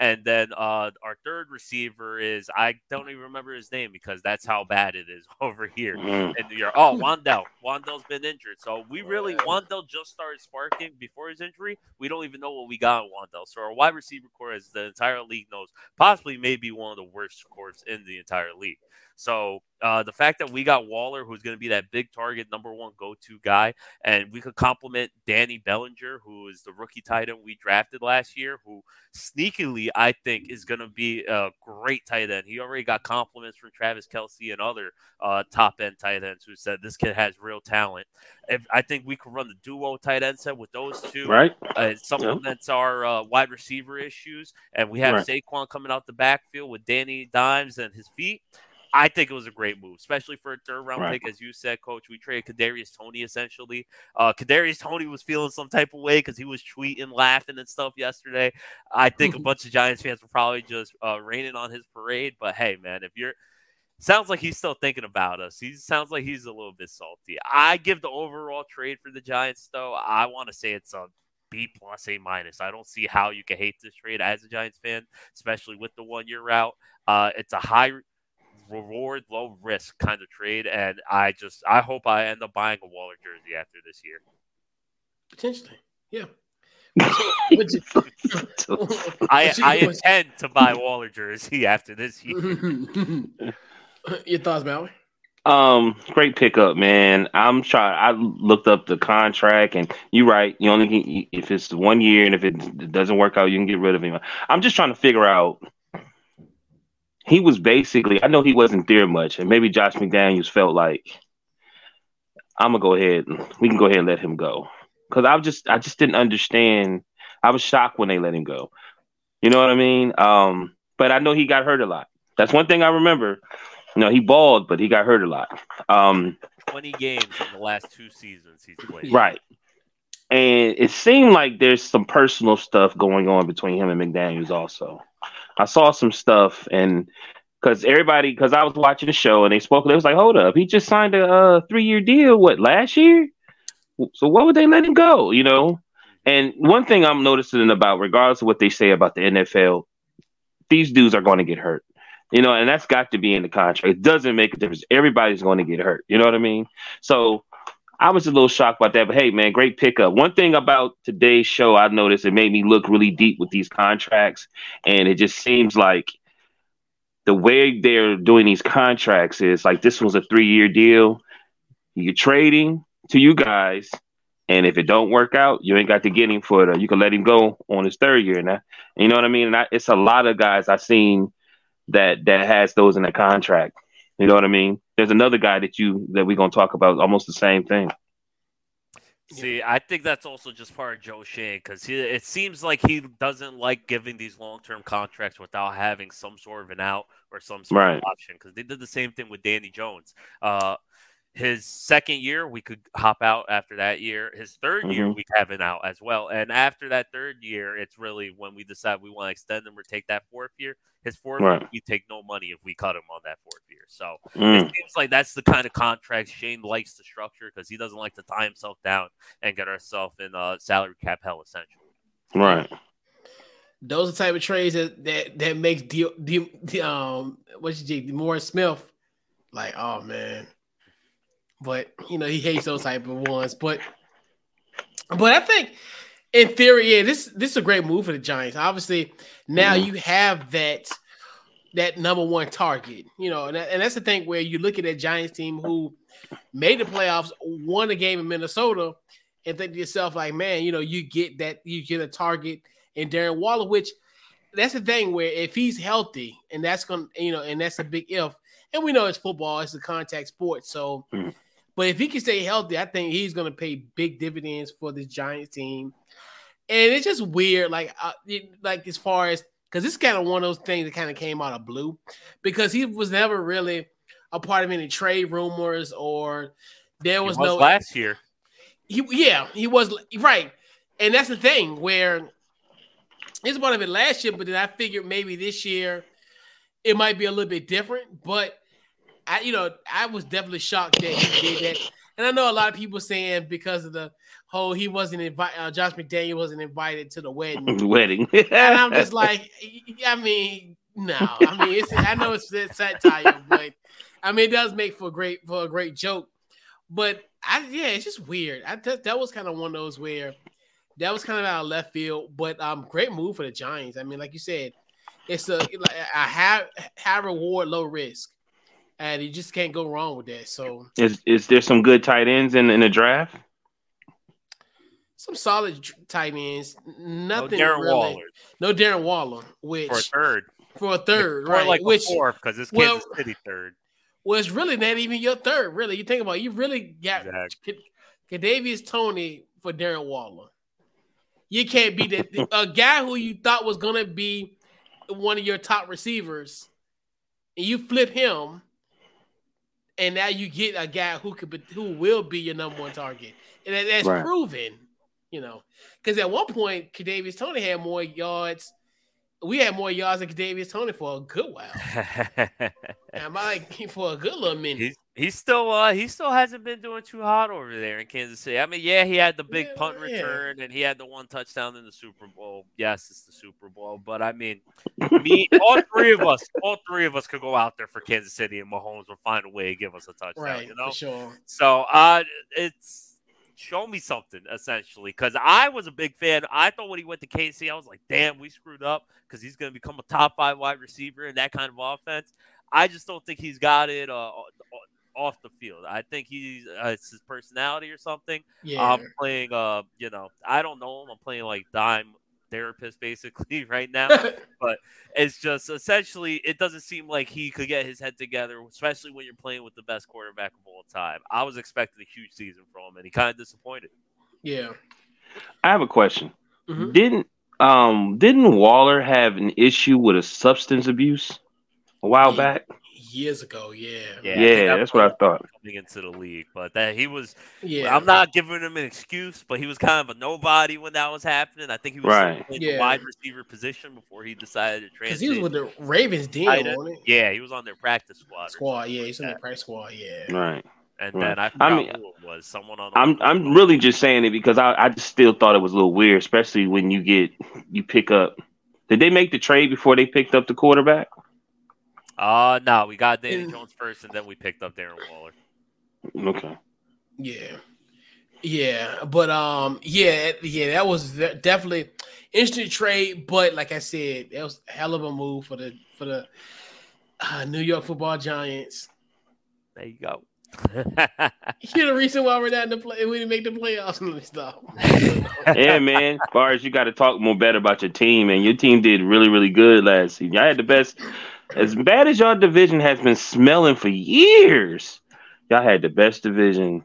And then uh, our third receiver is I don't even remember his name because that's how bad it is *laughs* over here.
Mm.
And you're oh Wan'Dale. Wan'Dale's been injured, so we really Wan'Dale just started sparking before his injury. We don't even know what we got in Wan'Dale. So our wide receiver corps, as the entire league knows, possibly maybe one of the worst cores in the entire league. So uh, the fact that we got Waller, who's going to be that big target, number one go-to guy, and we could complement Danny Bellinger, who is the rookie tight end we drafted last year, who sneakily I think is going to be a great tight end. He already got compliments from Travis Kelce and other uh, top end tight ends who said this kid has real talent. If, I think we could run the duo tight end set with those two.
Right.
Uh, supplements our uh, wide receiver issues, and we have
Right.
Saquon coming out the backfield with Danny Dimes and his feet. I think it was a great move, especially for a third round
Right.
pick, as you said, Coach. We traded Kadarius Toney essentially. Uh, Kadarius Toney was feeling some type of way because he was tweeting, laughing, and stuff yesterday. I think a *laughs* bunch of Giants fans were probably just uh, raining on his parade. But hey, man, if you're sounds like he's still thinking about us. He sounds like he's a little bit salty. I give the overall trade for the Giants though. I want to say it's a B plus A minus. I don't see how you can hate this trade as a Giants fan, especially with the one year route. Uh, it's a high reward, low risk kind of trade, and I just I hope I end up buying a Waller jersey after this year.
Potentially, yeah. *laughs* But you- *laughs*
I
but you-
I intend to buy Waller jersey *laughs* after this year.
Your thoughts, Mallory?
Um, great pickup, man. I'm trying. I looked up the contract, and you're right. You only can, if it's one year, and if it doesn't work out, you can get rid of him. I'm just trying to figure out. He was basically. I know he wasn't there much, and maybe Josh McDaniels felt like I'm gonna go ahead. and We can go ahead and let him go because I just, I just didn't understand. I was shocked when they let him go. You know what I mean? Um, but I know he got hurt a lot. That's one thing I remember. You know, he balled, but he got hurt a lot. Um,
Twenty games in the last two seasons he's played.
right. And it seemed like there's some personal stuff going on between him and McDaniels also. I saw some stuff and because everybody, because I was watching the show and they spoke, they was like, hold up, he just signed a uh, three year deal, what, last year? So what would they let him go, you know? And one thing I'm noticing about, regardless of what they say about the NFL, these dudes are going to get hurt. You know, and that's got to be in the contract. It doesn't make a difference. Everybody's going to get hurt. You know what I mean? So I was a little shocked about that. But hey, man, great pickup. One thing about today's show, I noticed it made me look really deep with these contracts. And it just seems like the way they're doing these contracts is like this was a three year deal. You're trading to you guys. And if it don't work out, you ain't got to get him for the. You can let him go on his third year now. You know what I mean? And I, it's a lot of guys I've seen that that has those in the contract. You know what I mean? There's another guy that you that we're gonna talk about almost the same thing.
See, I think that's also just part of Joe Schoen because it seems like he doesn't like giving these long-term contracts without having some sort of an out or some sort
Right.
of option. Because they did the same thing with Danny Jones. Uh, his second year, we could hop out after that year. His 3rd year,
Mhm.
we have an out as well. And after that third year, it's really when we decide we want to extend him or take that fourth year. His fourth
Right.
year, we take no money if we cut him on that fourth year. So
Mm.
it seems like that's the kind of contract Schoen likes to structure because he doesn't like to tie himself down and get ourselves in a salary cap hell, essentially.
Right.
Those are the type of trades that that, that makes the, the, the um what's your G Morris Smith like oh man, but you know he hates those type of ones. But but I think in theory, yeah, this this is a great move for the Giants. Obviously, now
Mhm.
you have that that number one target. You know, and, that, and that's the thing where you look at that Giants team who made the playoffs, won a game in Minnesota, and think to yourself like, man, you know, you get that you get a target in Darren Waller, which that's the thing where if he's healthy, and that's gonna, you know, and that's a big if, and we know it's football, it's a contact sport, so. Mm-hmm. But if he can stay healthy, I think he's going to pay big dividends for this Giants team. And it's just weird, like, uh, like as far as because this kind of one of those things that kind of came out of blue, because he was never really a part of any trade rumors or there was, was no
last year.
He yeah, he was right, and that's the thing where it's part of it last year, but then I figured maybe this year it might be a little bit different. But I, you know, I was definitely shocked that he did that. And I know a lot of people saying because of the whole he wasn't invited, uh, Josh McDaniel wasn't invited to the wedding. *laughs*
wedding.
and I'm just like, I mean, no, I mean, it's, I know it's, it's satire, but I mean, it does make for a great for a great joke. But I, yeah, it's just weird. I th- that was kind of one of those where that was kind of out of left field, but um, great move for the Giants. I mean, like you said, it's a a high high reward, low risk, and you just can't go wrong with that. So,
is is there some good tight ends in in the draft?
Some solid tight ends. Nothing no Darren really. Waller. No Darren Waller, which
for a third.
For a third, right?
Like
which
fourth because it's Kansas well, City third.
Well, it's really not even your third. Really, you think about it, you really got exactly. Kadarius Toney for Darren Waller. You can't be that *laughs* a guy who you thought was gonna be one of your top receivers, and you flip him, and now you get a guy who could be, who will be your number one target, and that, that's right. proven. You know, because at one point, Kadarius Toney had more yards we had more yards than Kadarius Toney for a good while. *laughs* I'm like for a good little minute.
He's, he's still uh he still hasn't been doing too hot over there in Kansas City. I mean, yeah, he had the big yeah, punt yeah. return and he had the one touchdown in the Super Bowl. Yes, it's the Super Bowl, but I mean, me, all three of us, all three of us could go out there for Kansas City and Mahomes will find a way to give us a touchdown. Right, you know,
sure.
So uh, it's show me something essentially because i was a big fan i thought when he went to kc i was like damn we screwed up because he's going to become a top five wide receiver in that kind of offense i just don't think he's got it uh, off the field i think he's uh, it's his personality or something yeah. i'm playing uh you know i don't know him i'm playing like dime therapist *laughs* basically right now. *laughs* but it's just essentially it doesn't seem like he could get his head together, especially when you're playing with the best quarterback of all time. I was expecting a huge season from him, and he kind of disappointed.
Yeah.
I have a question. Mm-hmm. Didn't um didn't Waller have an issue with a substance abuse a while back?
Years ago. Yeah,
yeah, yeah that's what I thought
coming into the league. But that he was, yeah, I'm not giving him an excuse, but he was kind of a nobody when that was happening. I think he was right. in yeah. the wide receiver position before he decided to transfer. Because
he was with the Ravens, then,
Yeah, he was on their practice squad.
Squad, yeah, he's on their practice squad. Yeah,
right.
And right. then I I mean, was someone on.
I'm I'm really just saying it because I I just still thought it was a little weird, especially when you get you pick up. Did they make the trade before they picked up the quarterback?
Uh no, we got Danny Jones first, and then we picked up Darren
Waller. Okay.
Yeah, yeah, but um, yeah, yeah, that was definitely instant trade. But like I said, that was a hell of a move for the for the uh, New York Football Giants.
There you go. *laughs*
You're the reason why we're not in the play. We didn't make the playoffs *laughs* and stuff. *laughs*
yeah, man. Bars, you got to talk more better about your team, and your team did really, really good last season. I had the best as bad as your division has been smelling for years, y'all had the best division,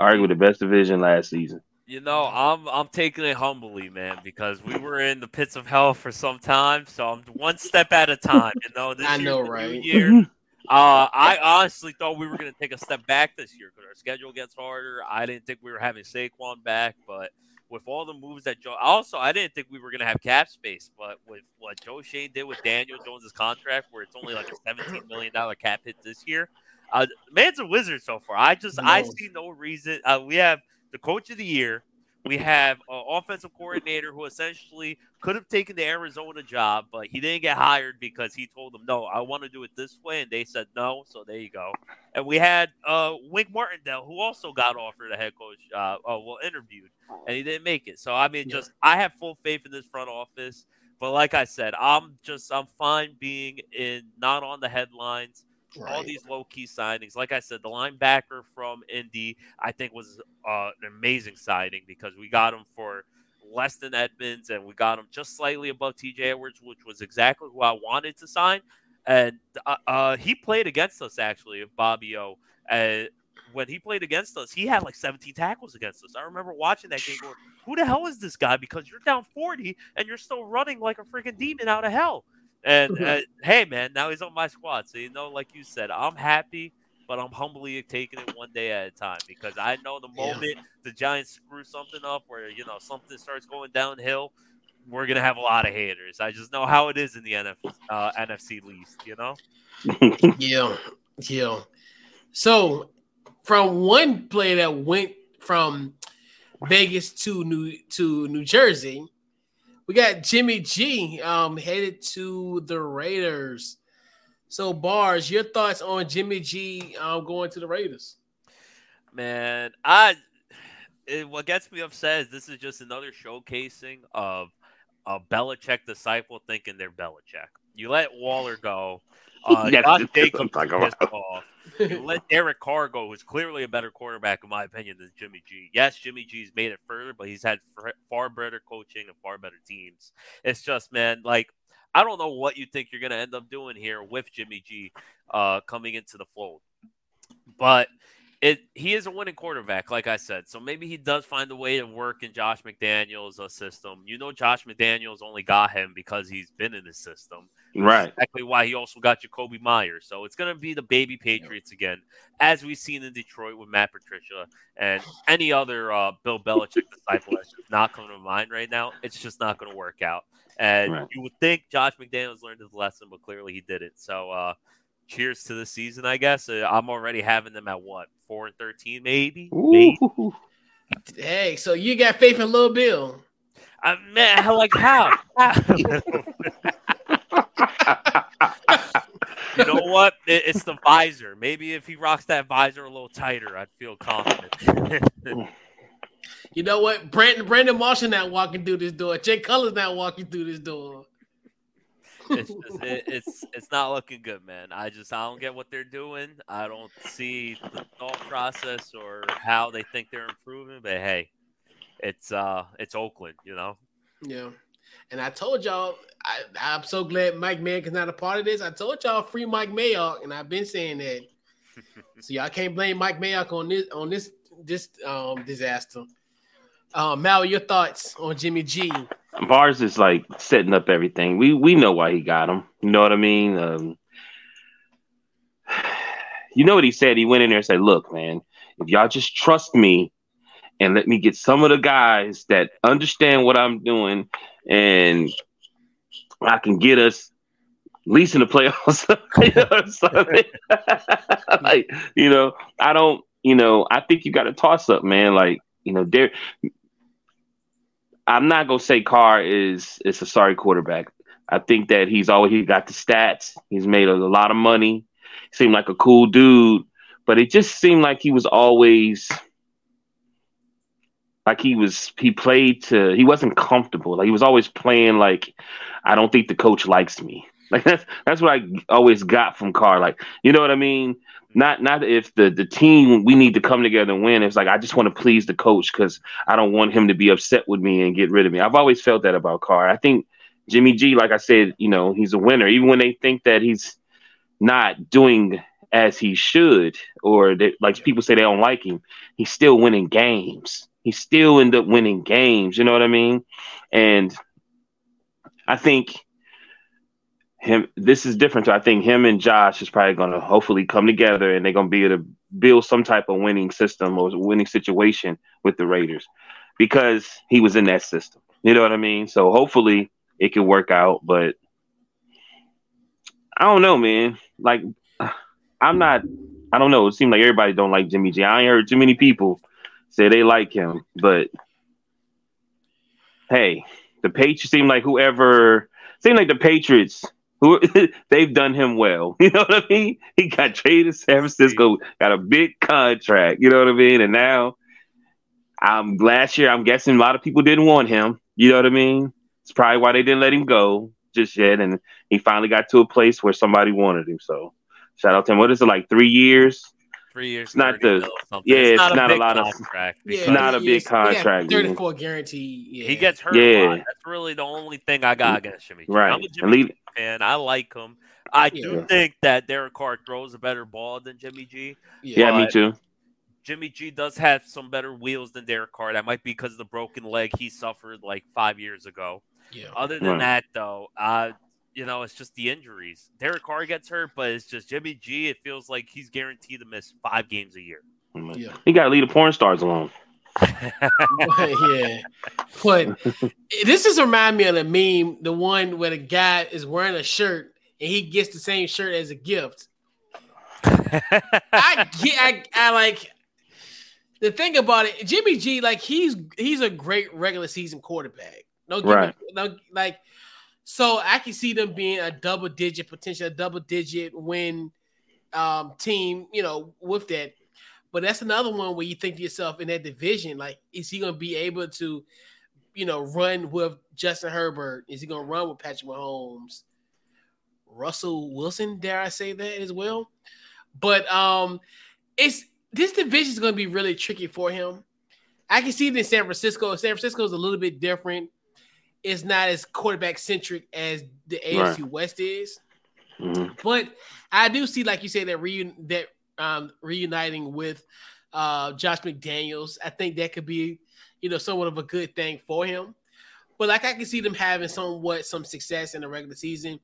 arguably the best division last season.
You know, I'm I'm taking it humbly, man, because we were in the pits of hell for some time. So I'm one step at a time. You know, this
I know, right?
Year, uh, I honestly thought we were going to take a step back this year because our schedule gets harder. I didn't think we were having Saquon back, but with all the moves that Joe. Also, I didn't think we were going to have cap space, but with what Joe Schoen did with Daniel Jones's contract, where it's only like a seventeen million dollar cap hit this year, uh, man's a wizard so far. I just no. I see no reason. Uh, we have the coach of the year. We have an offensive coordinator who essentially could have taken the Arizona job, but he didn't get hired because he told them, no, I want to do it this way. And they said no. So there you go. And we had uh, Wink Martindale, who also got offered a head coach, uh, uh, well, interviewed, and he didn't make it. So, I mean, just I have full faith in this front office. But like I said, I'm just I'm fine being in not on the headlines. Right. All these low key signings. Like I said, the linebacker from Indy, I think was uh, an amazing signing because we got him for less than Edmunds and we got him just slightly above TJ Edwards, which was exactly who I wanted to sign. And uh, uh, he played against us actually, Bobby O. Uh, when he played against us, he had like 17 tackles against us. I remember watching that game going, who the hell is this guy? Because you're down 40 and you're still running like a freaking demon out of hell. And *laughs* uh, hey, man, now he's on my squad. So, you know, like you said, I'm happy, but I'm humbly taking it one day at a time because I know the moment yeah. the Giants screw something up where, you know, something starts going downhill, we're going to have a lot of haters. I just know how it is in the NF, uh, NFC least, you know? *laughs*
yeah. Yeah. So, from one player that went from Vegas to New to New Jersey, we got Jimmy G um, headed to the Raiders. So, Bars, your thoughts on Jimmy G um, going to the Raiders?
Man, I it, what gets me upset is this is just another showcasing of a Belichick disciple thinking they're Belichick. You let Waller go. Uh, Josh Jacobs off. Let Derek Carr go, who's clearly a better quarterback, in my opinion, than Jimmy G. Yes, Jimmy G's made it further, but he's had far better coaching and far better teams. It's just, man, like, I don't know what you think you're going to end up doing here with Jimmy G uh, coming into the fold. But it he is a winning quarterback, like I said. So maybe he does find a way to work in Josh McDaniels' uh, system. You know, Josh McDaniels only got him because he's been in the system.
Right.
exactly why he also got Jakobi Meyers. So it's going to be the baby Patriots again, as we've seen in Detroit with Matt Patricia and any other uh, Bill Belichick *laughs* disciple that's just not coming to mind right now. It's just not going to work out. And right. you would think Josh McDaniels learned his lesson, but clearly he didn't. So, uh, cheers to the season, I guess. Uh, I'm already having them at what four and thirteen, maybe. maybe.
Hey, so you got faith in Lil Bill?
I man, like how? *laughs* you know what? It, it's the visor. Maybe if he rocks that visor a little tighter, I'd feel confident.
you know what? Brandon Brandon Marshall not walking through this door. Jay Cutler's not walking through this door
it's *laughs* just, it, it's it's not looking good, man. I just I don't get what they're doing. I don't see the thought process or how they think they're improving. But hey, it's uh it's Oakland, you know.
Yeah, and I told y'all I, I'm so glad Mike Mayock is not a part of this. I told y'all free Mike Mayock, and I've been saying that. *laughs* so y'all can't blame Mike Mayock on this on this this um disaster. Um, Mal, your thoughts on Jimmy G
Bars is like setting up everything. We we know why he got him. You know what I mean? Um, *sighs* you know what he said? He went in there and said, "Look, man, if y'all just trust me and let me get some of the guys that understand what I'm doing, and I can get us at least in the playoffs." *laughs* *laughs* like, you know, I don't. You know, I think you got to toss up, man. Like, you know, there I'm not gonna say Carr is is a sorry quarterback. I think that he's always he got the stats. He's made a, a lot of money. Seemed like a cool dude, but it just seemed like he was always like he was he played to he wasn't comfortable. Like he was always playing like I don't think the coach likes me. *laughs* Like that's that's what I always got from Carr. Like you know what I mean? Not not if the the team we need to come together and win. It's like I just want to please the coach because I don't want him to be upset with me and get rid of me. I've always felt that about Carr. I think Jimmy G, like I said, you know, he's a winner. Even when they think that he's not doing as he should, or that, like people say they don't like him, he's still winning games. He still end up winning games. You know what I mean? And I think him this is different. So I think him and Josh is probably going to hopefully come together and they're going to be able to build some type of winning system or winning situation with the Raiders because he was in that system. You know what I mean? So hopefully it can work out, but I don't know, man. Like I'm not I don't know. It seems like everybody don't like Jimmy G. I ain't heard too many people say they like him, but hey, the Patriots seem like whoever seem like the Patriots who *laughs* they've done him well. *laughs* You know what I mean? He got traded to San Francisco, got a big contract. You know what I mean? And now, um, last year I'm guessing a lot of people didn't want him. You know what I mean? It's probably why they didn't let him go just yet, and he finally got to a place where somebody wanted him. So shout out to him. What is it like three years?
Three years.
not the- yeah, it's not a lot of-
contract.
Yeah,
because
not a big
it's- yeah,
contract, man.
34 guarantee. Yeah.
He gets hurt a
Yeah.
lot. That's really the only thing I got against Jimmy. G.
Right.
I'm a Jimmy
leave,
fan. I like him. I do
Yeah.
think that Derek Carr throws a better ball than Jimmy G.
yeah, me too.
Jimmy G does have some better wheels than Derek Carr. That might be because of the broken leg he suffered like five years ago.
Yeah.
Other than
Right.
that, though, uh, you know, it's just the injuries. Derek Carr gets hurt, but it's just Jimmy G. It feels like he's guaranteed to miss five games a year.
Yeah.
He got to leave the porn stars alone.
but, yeah. But this is remind me of the meme, the one where the guy is wearing a shirt and he gets the same shirt as a gift. I get I, I like the thing about it, Jimmy G, like he's he's a great regular season quarterback. No,
Right.
no, like so I can see them being a double digit potential, a double digit win um team, you know, with that. But that's another one where you think to yourself in that division, like, is he gonna be able to, you know, run with Justin Herbert? Is he gonna run with Patrick Mahomes? Russell Wilson, dare I say that as well? But um, it's this division is going to be really tricky for him. I can see it in San Francisco. San Francisco is a little bit different. It's not as quarterback centric as the AFC West is,
Mhm.
but I do see, like you said, that reun- that um, reuniting with uh, Josh McDaniels. I think that could be, you know, somewhat of a good thing for him. But like I can see them having somewhat some success in the regular season,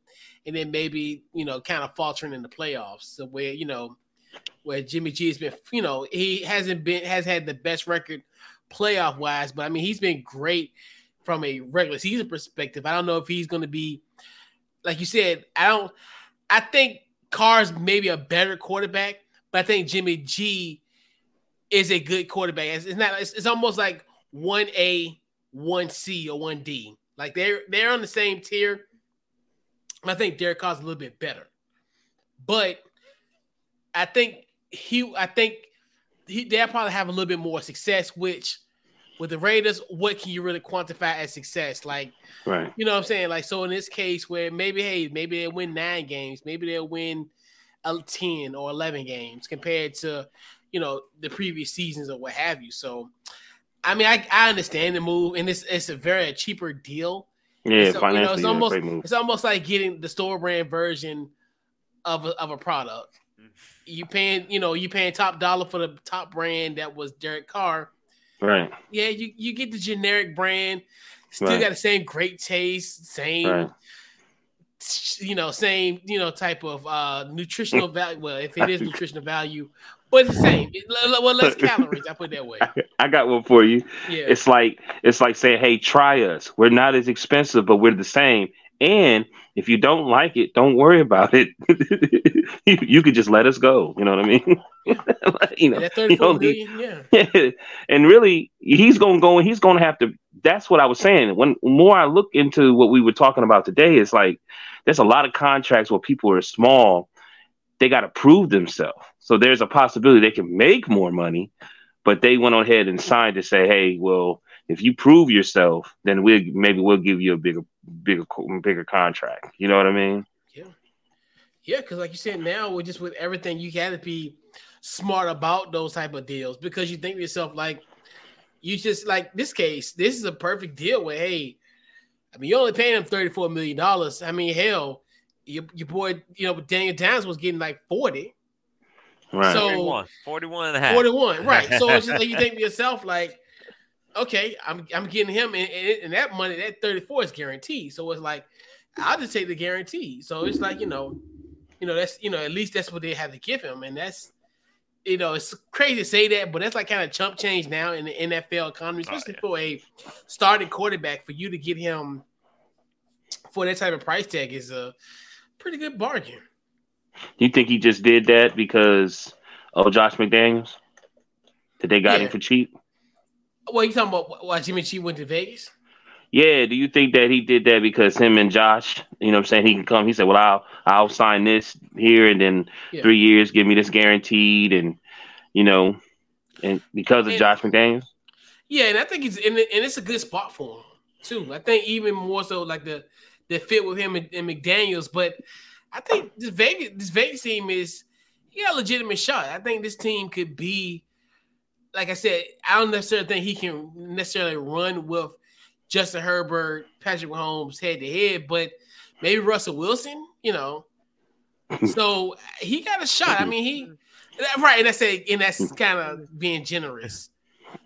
and then maybe you know kind of faltering in the playoffs. So where you know where Jimmy G has been, you know, he hasn't been has had the best record playoff wise, but I mean he's been great from a regular season perspective. I don't know if he's going to be like you said. I don't. I think Carr's maybe a better quarterback, but I think Jimmy G is a good quarterback. It's, it's not. It's, it's almost like one A, one C, or one D. Like they're they're on the same tier. I think Derek Carr's a little bit better, but I think he. I think he. They'll probably have a little bit more success. Which with the Raiders, what can you really quantify as success? Like
Right.
you know what I'm saying? Like, so in this case, where maybe, hey, maybe they'll win nine games, maybe they'll win uh, 10 or 11 games compared to, you know, the previous seasons or what have you. So, I mean, I, I understand the move, and it's, it's a very cheaper deal.
Yeah,
So, you know,
financially,
it's almost it's almost like getting the store brand version of a, of a product. You paying, you know, you paying top dollar for the top brand that was Derek Carr.
Right.
Yeah, you, you get the generic brand, still
Right.
got the same great taste, same
Right.
you know, same, you know, type of uh nutritional value. Well, if it is *laughs* nutritional value, but it's the same. Well, less calories. I put it that way. *laughs*
I got one for you.
Yeah,
It's like it's like saying, "Hey, try us. We're not as expensive, but we're the same." And if you don't like it, don't worry about it. *laughs* you, you could just let us go. You know what I mean? *laughs* you know, you only-
million. Yeah, *laughs*
and really, he's going to go and he's going to have to. That's what I was saying. When more I look into what we were talking about today, it's like there's a lot of contracts where people are small. They got to prove themselves. So there's a possibility they can make more money, but they went on ahead and signed to say, "Hey, well, if you prove yourself, then we will maybe we'll give you a bigger, bigger, bigger contract." You know what I mean?
yeah. Yeah. Because like you said, now we're just with everything, you got to be smart about those type of deals because you think to yourself like, you just like this case. This is a perfect deal where hey, I mean, you only paying him thirty-four million dollars. I mean, hell, your, your boy, you know, Daniel Downs was getting like forty.
Right.
So-
41, 41 and a half.
41, right. So it's just *laughs* like you think to yourself, like, okay, I'm I'm getting him, and, and, that money, that 34 is guaranteed. So it's like, I'll just take the guarantee. So it's like, you know, you know, that's you know, at least that's what they have to give him. And that's you know, it's crazy to say that, but that's like kind of chump change now in the NFL economy, oh, especially
yeah.
for a starting quarterback, for you to get him for that type of price tag is a pretty good bargain.
Do You think he just did that because of Josh McDaniels? That they got
Yeah.
him for cheap?
Well, you talking about why Jimmy G went to Vegas?
Yeah, do you think that he did that because him and Josh, you know what I'm saying, he can come, he said, Well, I'll I'll sign this here and then
Yeah.
three years, give me this guaranteed and you know, and because of
And-
Josh McDaniels?
Yeah, and I think he's in, and it's a good spot for him too. I think even more so like the the fit with him and, and McDaniels. But I think this Vegas this Vegas team is he got a legitimate shot. I think this team could be, like I said, I don't necessarily think he can necessarily run with Justin Herbert, Patrick Mahomes head to head, but maybe Russell Wilson, you know. *laughs* so he got a shot. I mean, he right, and that's a, and that's kind of being generous.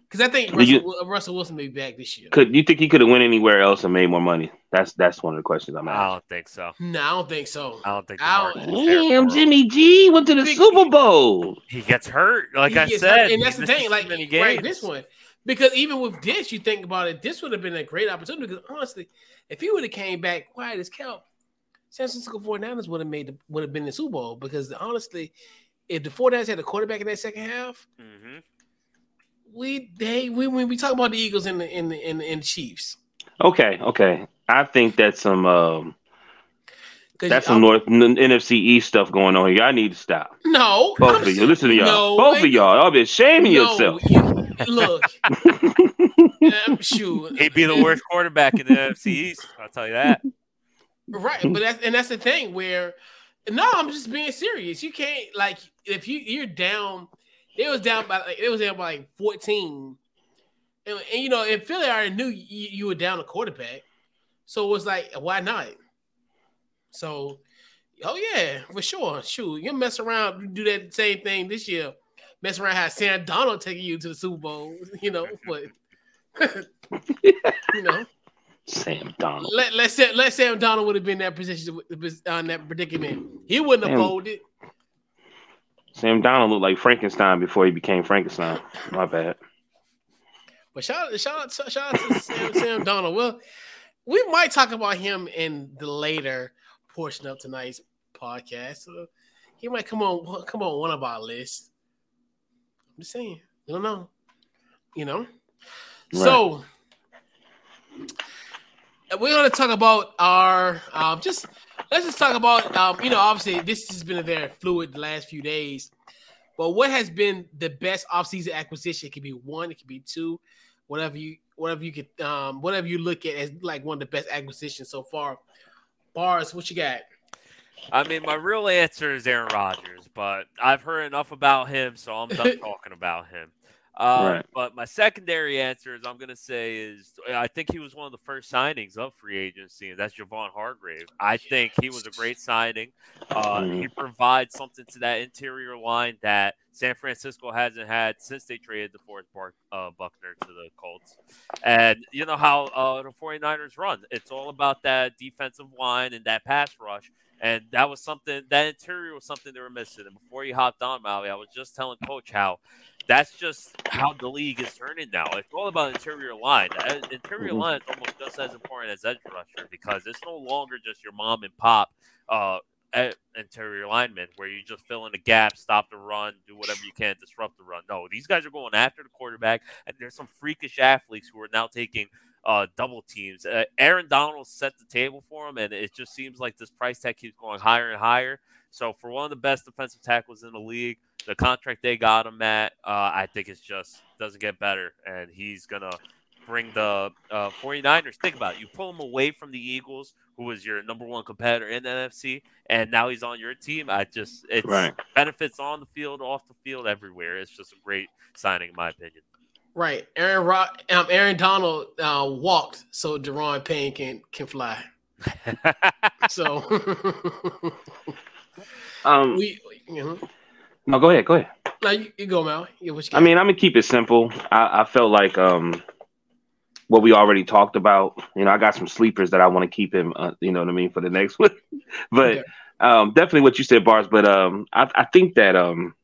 Because I think Russell, you, Russell, Wilson may be back this year.
Could you think he could have went anywhere else and made more money? That's that's one of the questions I'm asking.
I don't think so.
No, I don't think so.
I don't think.
I
don't, damn, Jimmy G went to the Super Bowl.
He gets hurt, like I said, hurt.
and that's the thing. Like many games. right, this one, because even with this, you think about it, this would have been a great opportunity. Because honestly, if he would have came back quiet as kelp, San Francisco 49ers would have made the, would have been in the Super Bowl. Because honestly, if the 49ers had a quarterback in that second half. Mm-hmm we they we when we talk about the Eagles and the and the, and, the, and the Chiefs.
Okay, okay. I think that's some um that's some North n- NFC East stuff going on here. I need to stop.
No,
both I'm of you. Listen to y'all. No, both of y'all. I'll be shaming no, yourself.
You, look, *laughs* shoot.
He'd be the worst quarterback in the NFC East. I'll tell you that.
Right, but that's and that's the thing where no, I'm just being serious. You can't like if you you're down it was down by like it was down by like 14. And, and you know, in Philly, I already knew you, you, were down a quarterback. So it was like, why not? So, oh yeah, for sure. Shoot, you mess around, do that same thing this year. Mess around, have Sam Darnold taking you to the Super Bowl, *laughs* you know, but *laughs* you know.
Sam Darnold.
Let let Sam, let Sam Darnold would have been in that position on that predicament. He wouldn't have folded.
Sam Darnold looked like Frankenstein before he became Frankenstein. My bad.
But shout out, shout out, shout out to Sam, Sam Darnold. Well, we might talk about him in the later portion of tonight's podcast. So he might come on, come on one of our lists. I'm just saying, you don't know, you know. Right. So we're going to talk about our um, just let's just talk about um, you know, obviously this has been a very fluid the last few days. But what has been the best offseason acquisition? It could be one, it could be two, whatever you whatever you could um whatever you look at as like one of the best acquisitions so far. Bars, what you got?
I mean, my real answer is Aaron Rodgers, but I've heard enough about him, so I'm done *laughs* talking about him. Uh, right. But my secondary answer is I'm going to say is I think he was one of the first signings of free agency, and that's Javon Hargrave. I think he was a great signing. Uh, mm. He provides something to that interior line that San Francisco hasn't had since they traded DeForest Bar- uh, Buckner to the Colts. And you know how uh, the 49ers run. It's all about that defensive line and that pass rush. And that was something, that interior was something they were missing. And before you hopped on, Maui, I was just telling Coach how that's just how the league is turning now. It's all about interior line. Interior mm-hmm. line is almost just as important as edge rusher because it's no longer just your mom and pop uh, interior lineman where you just fill in the gap, stop the run, do whatever you can, disrupt the run. No, these guys are going after the quarterback, and there's some freakish athletes who are now taking uh, double teams. Uh, Aaron Donald set the table for him, and it just seems like this price tag keeps going higher and higher. So for one of the best defensive tackles in the league, the contract they got him at, uh, I think it's just doesn't get better, and he's gonna bring the uh, 49ers. Think about it. You pull him away from the Eagles, who was your number one competitor in the NFC, and now he's on your team. I just it's right. benefits on the field, off the field, everywhere. It's just a great signing, in my opinion.
Right, Aaron Rock, um, Aaron Donald uh, walked so Daron Payne can can fly. *laughs* so, *laughs*
um, we you know. No, go ahead. Go ahead.
No, you, you go, Mal. You,
I mean, I'm gonna keep it simple. I, I felt like um, what we already talked about. You know, I got some sleepers that I want to keep him. Uh, you know what I mean for the next *laughs* one. but okay. um, definitely what you said, bars. But um, I, I think that um,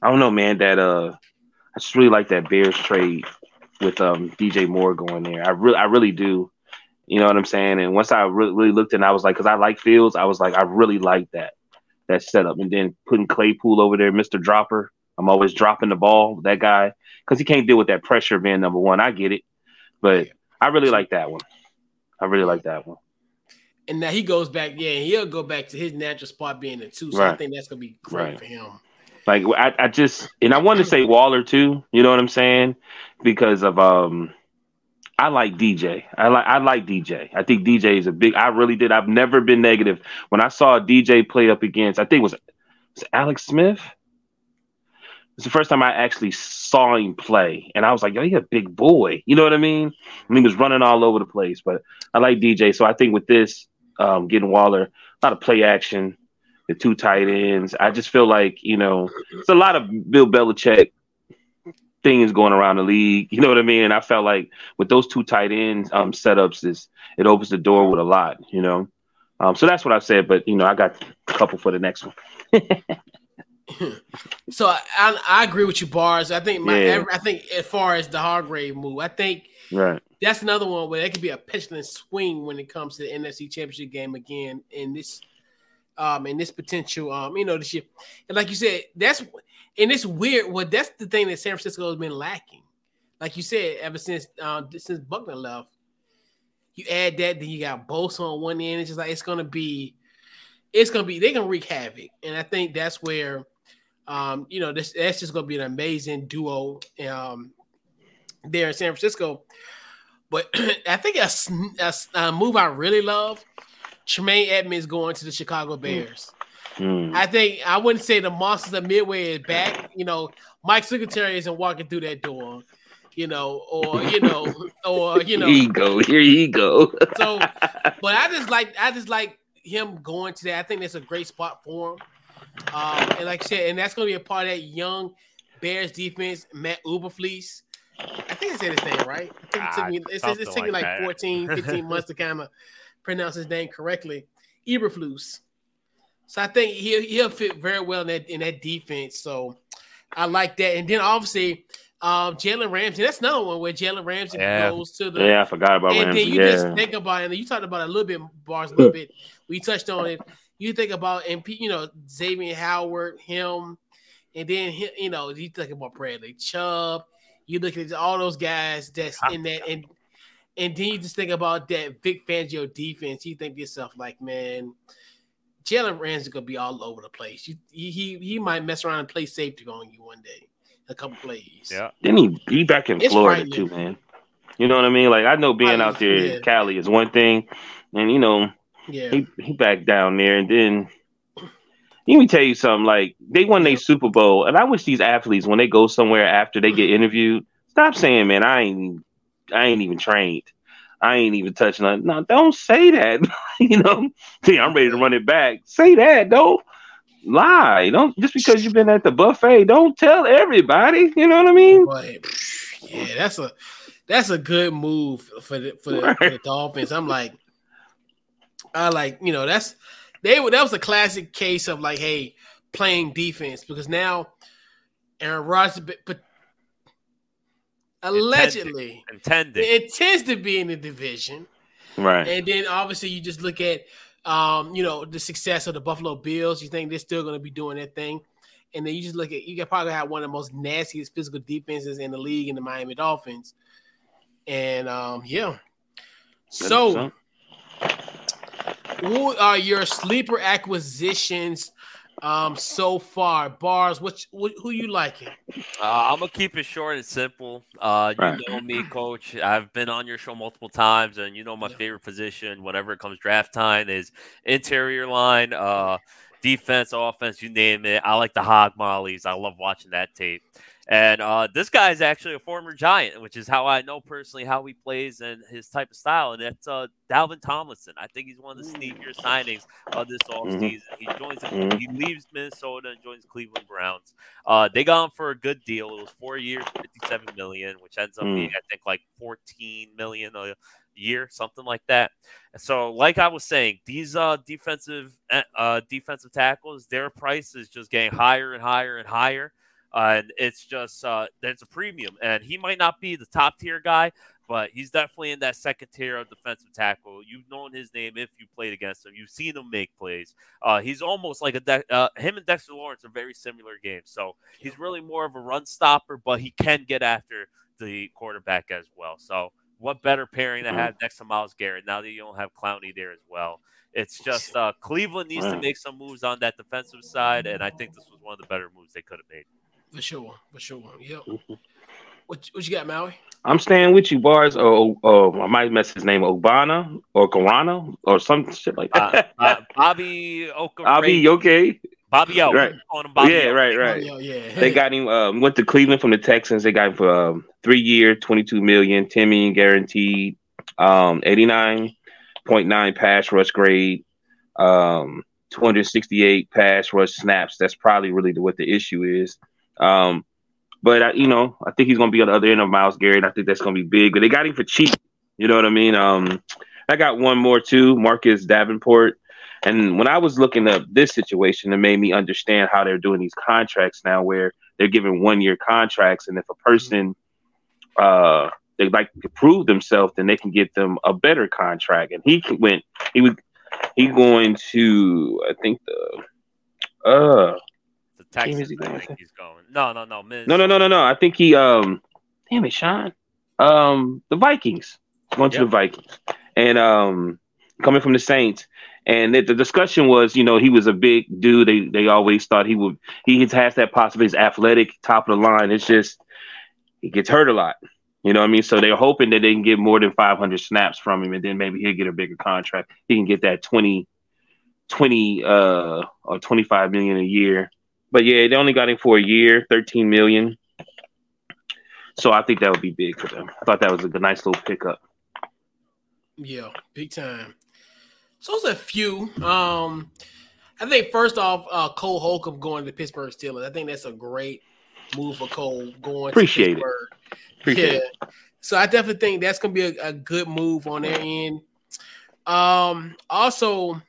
I don't know, man. That uh, I just really like that Bears trade with um DJ Moore going there. I really, I really do. You know what I'm saying? And once I really, really looked and I was like, because I like Fields, I was like, I really like that that setup. And then putting Claypool over there, Mr. Dropper. I'm always dropping the ball, that guy, because he can't deal with that pressure being number one. I get it. But I really like that one. I really like that one.
And now he goes back, yeah, he'll go back to his natural spot being the two. So right. I think that's gonna be great right. for him.
Like I, I just and I want to say Waller too, you know what I'm saying? Because of um I like DJ. I like I like DJ. I think DJ is a big. I really did. I've never been negative when I saw DJ play up against. I think it was, it Alex Smith. It's the first time I actually saw him play, and I was like, "Yo, he a big boy." You know what I mean? I mean, he was running all over the place. But I like DJ, so I think with this, um, getting Waller, a lot of play action, the two tight ends. I just feel like you know, it's a lot of Bill Belichick things going around the league. *laughs* You know what I mean? And I felt like with those two tight ends um, setups, is it opens the door with a lot. You know, um, so that's what I said. But you know, I got a couple for the next one. *laughs*
so I, I, agree with you, bars. I think my yeah. I think as far as the Hargrave move, I think
right.
That's another one where it could be a petulant swing when it comes to the NFC Championship game again in this um in this potential um you know this year. And like you said, that's and it's weird. Well, that's the thing that San Francisco has been lacking. Like you said, ever since uh, since Buckner left, you add that, then you got Bosa on one end. It's just like it's gonna be, it's gonna be they're gonna wreak havoc, and I think that's where, um, you know, this that's just gonna be an amazing duo, um, there in San Francisco. But *clears throat* I think a, a, a, move I really love, Tremaine Edmunds going to the Chicago Bears. Mm. I think I wouldn't say the monsters of Midway is back. You know, Mike Singletary isn't walking through that door. You know, or you know, or you *laughs* know,
ego. Here you go. *laughs*
so, but I just like I just like him going to that. I think that's a great spot for him. Um, and like I said, and that's going to be a part of that young Bears defense. Matt Uberfleece. I think I said his name right. I think it took me, it's, it's taking like, like 14, 15 *laughs* months to kind of pronounce his name correctly. Eberflus. So I think he'll he'll fit very well in that in that defense. So I like that. And then obviously um, Jalen Ramsey. That's another one where Jalen Ramsey yeah. goes to the.
Yeah, I forgot about
and
Ramsey.
then you
yeah.
just think about it. And you talked about it a little bit, bars, a little bit. We touched on it. You think about and you know Xavier Howard, him, and then you know you think about Bradley Chubb. You look at all those guys that's in that, and and then you just think about that Vic Fangio defense. You think yourself like, man, Jalen Ramsey gonna be all over the place. You, he he might mess around and play safety on you one day, a couple plays.
Yeah.
Then he be back in it's Florida too, man. You know what I mean? Like I know being out there yeah. in Cali is one thing, and you know,
yeah,
he he back down there, and then let me tell you something. Like they won their Super Bowl, and I wish these athletes when they go somewhere after they get interviewed, stop saying, "Man, I ain't I ain't even trained." I ain't even touching on. No, don't say that. *laughs* you know, see, I'm ready to run it back. Say that, don't lie. Don't just because you've been at the buffet, don't tell everybody. You know what I mean?
But, yeah, that's a that's a good move for the for the, for the *laughs* Dolphins. I'm like, I like, you know, that's they were that was a classic case of like, hey, playing defense because now Aaron Rodgers, but allegedly.
Intended.
It tends to be in the division,
right?
And then obviously you just look at um, you know the success of the Buffalo Bills. You think they're still going to be doing their thing, and then you just look at you can probably have one of the most nastiest physical defenses in the league in the Miami Dolphins, and um, yeah. So, who are your sleeper acquisitions um, so far, bars. What, what who you liking?
Uh, I'm gonna keep it short and simple. Uh, you right. know me, coach. I've been on your show multiple times, and you know my yeah. favorite position whenever it comes draft time is interior line, uh, defense, offense, you name it. I like the hog mollies. I love watching that tape. And uh, this guy is actually a former Giant, which is how I know personally how he plays and his type of style. And that's uh, Dalvin Tomlinson. I think he's one of the sneakier signings of this offseason. Mm-hmm. He joins, mm-hmm. he leaves Minnesota and joins Cleveland Browns. Uh, they got him for a good deal. It was four years, fifty-seven million, which ends up mm-hmm. being, I think, like fourteen million a year, something like that. So, like I was saying, these uh, defensive eh, uh, defensive tackles, their price is just getting higher and higher and higher. Uh, and it's just uh, there's a premium, and he might not be the top tier guy, but he's definitely in that second tier of defensive tackle. You've known his name if you played against him. You've seen him make plays. Uh, he's almost like a De- uh, him and Dexter Lawrence are very similar games. So he's really more of a run stopper, but he can get after the quarterback as well. So what better pairing to have next to Myles Garrett now that you don't have Clowney there as well? It's just uh, Cleveland needs to make some moves on that defensive side, and I think this was one of the better moves they could have made.
For sure, for sure. Yep. what what you got, Maui?
I'm staying with you, bars. Oh, oh, I might mess his name Obana or Corana or some shit like that.
Uh, uh, *laughs* Bobby Oka.
Bobby, okay?
Bobby O.
Right.
Bobby
yeah,
o.
right, right.
Oh, yeah.
They got him. Um, went to Cleveland from the Texans. They got him for um, three year, twenty two million, 10 million guaranteed, um, eighty nine point nine pass rush grade, um, two hundred sixty eight pass rush snaps. That's probably really what the issue is. Um, but I, you know, I think he's going to be on the other end of Myles Garrett. I think that's going to be big. But they got him for cheap. You know what I mean? Um, I got one more too, Marcus Davenport. And when I was looking up this situation, it made me understand how they're doing these contracts now, where they're giving one year contracts, and if a person uh they like to prove themselves, then they can get them a better contract. And he went, he was, he going to, I think the, uh,
The Texans, I think he's going. No, no, no.
No, no, no, no, no. I think he, um, damn it, Sean, um, the Vikings, going to
Yep.
the Vikings, and um, coming from the Saints. And the, the discussion was, you know, he was a big dude. They they always thought he would. He has that possibility. He's athletic, top of the line. It's just he gets hurt a lot. You know what I mean? So they're hoping that they can get more than 500 snaps from him, and then maybe he'll get a bigger contract. He can get that 20, 20 uh, or 25 million a year. But yeah, they only got him for a year, 13 million. So I think that would be big for them. I thought that was a good, nice little pickup.
Yeah, big time. So it's a few. Um, I think first off, uh, Cole Holcomb going to the Pittsburgh Steelers. I think that's a great move for Cole going
Appreciate it.
to Pittsburgh.
Appreciate
yeah. So I definitely think that's gonna be a, a good move on their end. Um, also,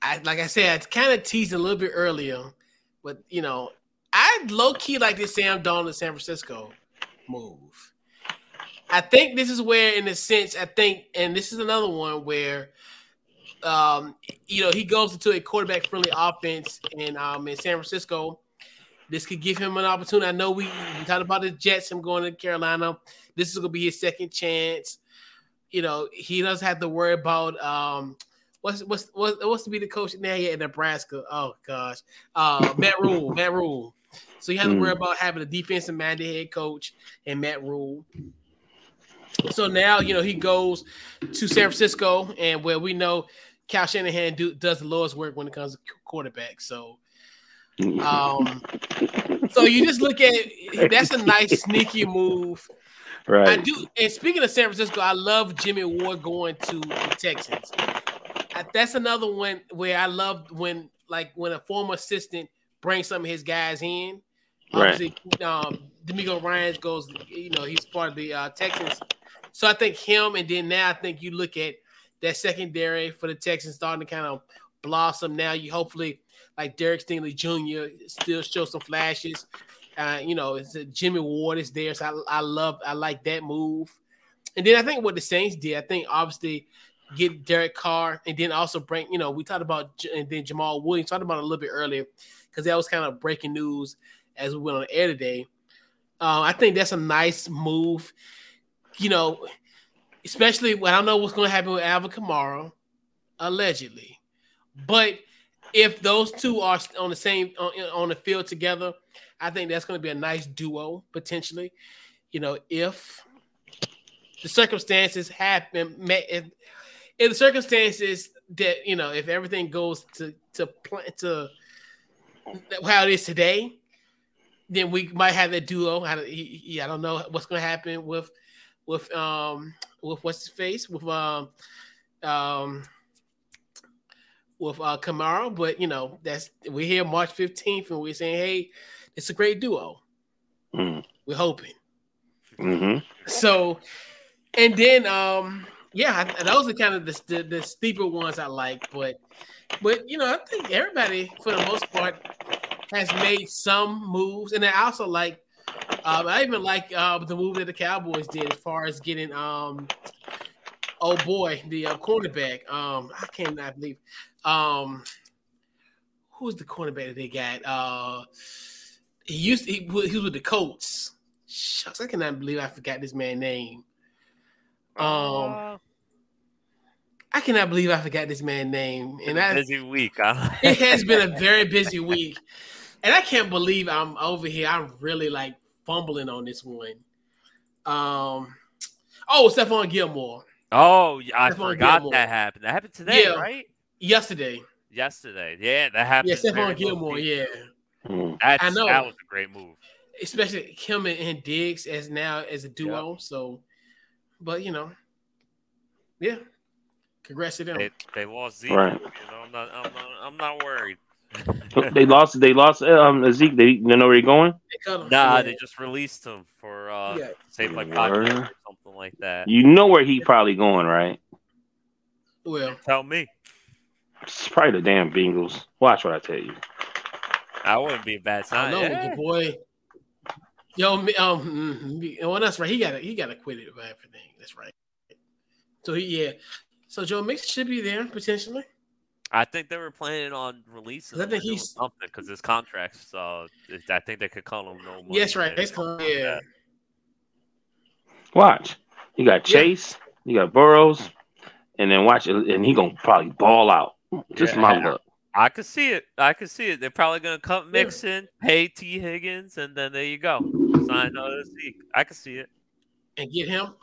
I like I said, I kind of teased a little bit earlier, but you know, I low key like this Sam Darnold San Francisco move. I think this is where, in a sense, I think, and this is another one where, um, you know, he goes into a quarterback friendly offense in um in San Francisco. This could give him an opportunity. I know we, we talked about the Jets, him going to Carolina. This is gonna be his second chance. You know, he doesn't have to worry about um what's what's what's, what's to be the coach now here in Nebraska. Oh gosh. Uh Matt Rhule, Matt Rhule. So you have to worry
Mm.
about having a defensive minded head coach and Matt Rhule. So now you know he goes to San Francisco, and where we know Kyle Shanahan do, does the lowest work when it comes to quarterback. So, um, so you just look at that's a nice sneaky move.
Right.
I do. And speaking of San Francisco, I love Jimmy Ward going to the Texans. That's another one where I love when like when a former assistant brings some of his guys in.
Right.
Obviously, um, DeMeco Ryan goes. You know, he's part of the uh, Texans. So I think him, and then now I think you look at that secondary for the Texans starting to kind of blossom. Now you hopefully like Derek Stingley Jr. still show some flashes. Uh, you know, it's uh, Jimmy Ward is there, so I, I love, I like that move. And then I think what the Saints did, I think obviously get Derek Carr, and then also bring, you know, we talked about and then Jamaal Williams talked about a little bit earlier because that was kind of breaking news as we went on air today. Uh, I think that's a nice move. You know, especially when I don't know what's going to happen with Alvin Kamara, allegedly, but if those two are on the same on, on the field together, I think that's going to be a nice duo potentially. You know, if the circumstances happen, if the circumstances that you know, if everything goes to to plan to how it is today, then we might have that duo. I, don't- he- he- I don't know what's going to happen with with um with what's his face with um um with uh Kamara, but you know that's we're here March fifteenth, and we're saying, hey, it's a great duo.
Mm.
We're hoping.
hmm
So, and then um yeah, those are kind of the, the the steeper ones I like, but but you know I think everybody for the most part has made some moves, and I also like um, I even like uh, the move that the Cowboys did as far as getting um oh boy the uh, cornerback um I cannot believe um who's the cornerback that they got? Uh he used to, he, he was with the Colts. Shucks I cannot believe I forgot this man's name um
Uh,
I cannot believe I forgot this man's name and I
busy week. Huh? *laughs*
it has been a *laughs* very busy week, and I can't believe I'm over here. I'm really like fumbling on this one. Um, oh, Stephon Gilmore
Oh, I
Stephon
forgot
Gilmore.
that happened. That happened today,
Yeah.
right?
yesterday.
Yesterday. Yeah, that happened.
Yeah,
very
Stephon Gilmore.
key.
Yeah,
Mm.
That's,
I know.
That was a great move.
especially him and, and Diggs as now as a duo. So, but you know, yeah, congrats to them.
They, they lost Zeke.
Right.
You know, I'm not. I'm not. I'm not worried.
They lost. They lost. Um, Zeke. They you know where he's going?
They him.
Nah,
Yeah.
they just released him for uh,
Yeah.
say like five or something like that.
You know where he probably going, right?
well,
Tell me,
It's probably the damn Bengals. Watch what I tell you.
I wouldn't be a bad
I
sign.
know
Yeah.
the boy. Yo, me- um, mm, me- well, that's right. He got he got acquitted of everything. That's right. So he, yeah. So Joe Mixon should be there potentially.
I think they were planning on releasing.
I
him
think he's-
something because his contracts. So I think they could call him no money.
Yes, right.
and
That's
something like
Yeah.
Watch. You got
Yeah.
Chase. You got Burrows, and then watch it, and he gonna probably ball out. Just my luck.
I could see it. I could see it. They're probably gonna cut
Yeah.
Mixon, pay Tee Higgins, and then there you go. Sign another Zeke. I can see it.
and get him.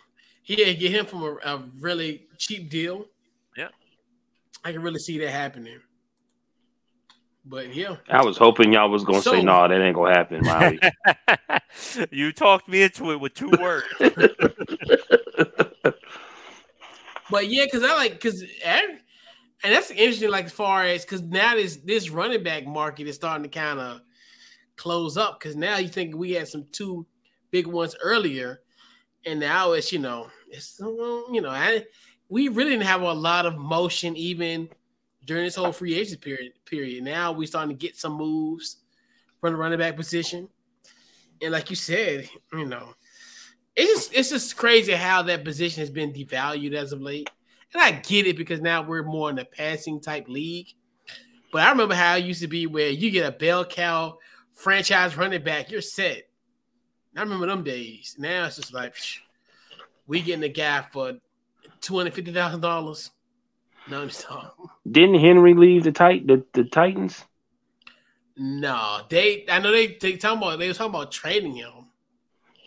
He yeah, get him from a, a really cheap deal.
Yeah.
I can really see that happening. But yeah,
I was hoping y'all was gonna
So-
say no, that ain't gonna happen, Molly. *laughs*
you talked me into it with two words. *laughs*
but yeah, because I like because eh, and that's interesting. Like as far as because now this this running back market is starting to kind of close up because now you think we had some two big ones earlier, and now it's you know it's you know I we really didn't have a lot of motion even during this whole free agent period. Period. Now we starting to get some moves from the running back position, and like you said, you know, it's just it's just crazy how that position has been devalued as of late. And I get it because now we're more in a passing type league. But I remember how it used to be where you get a bell cow franchise running back, you're set. I remember them days. Now it's just like psh, we getting a guy for two hundred fifty thousand dollars. No, I'm sorry.
Didn't Henry leave the tight the, the Titans?
No, they. I know they. They talking about. They were talking about trading him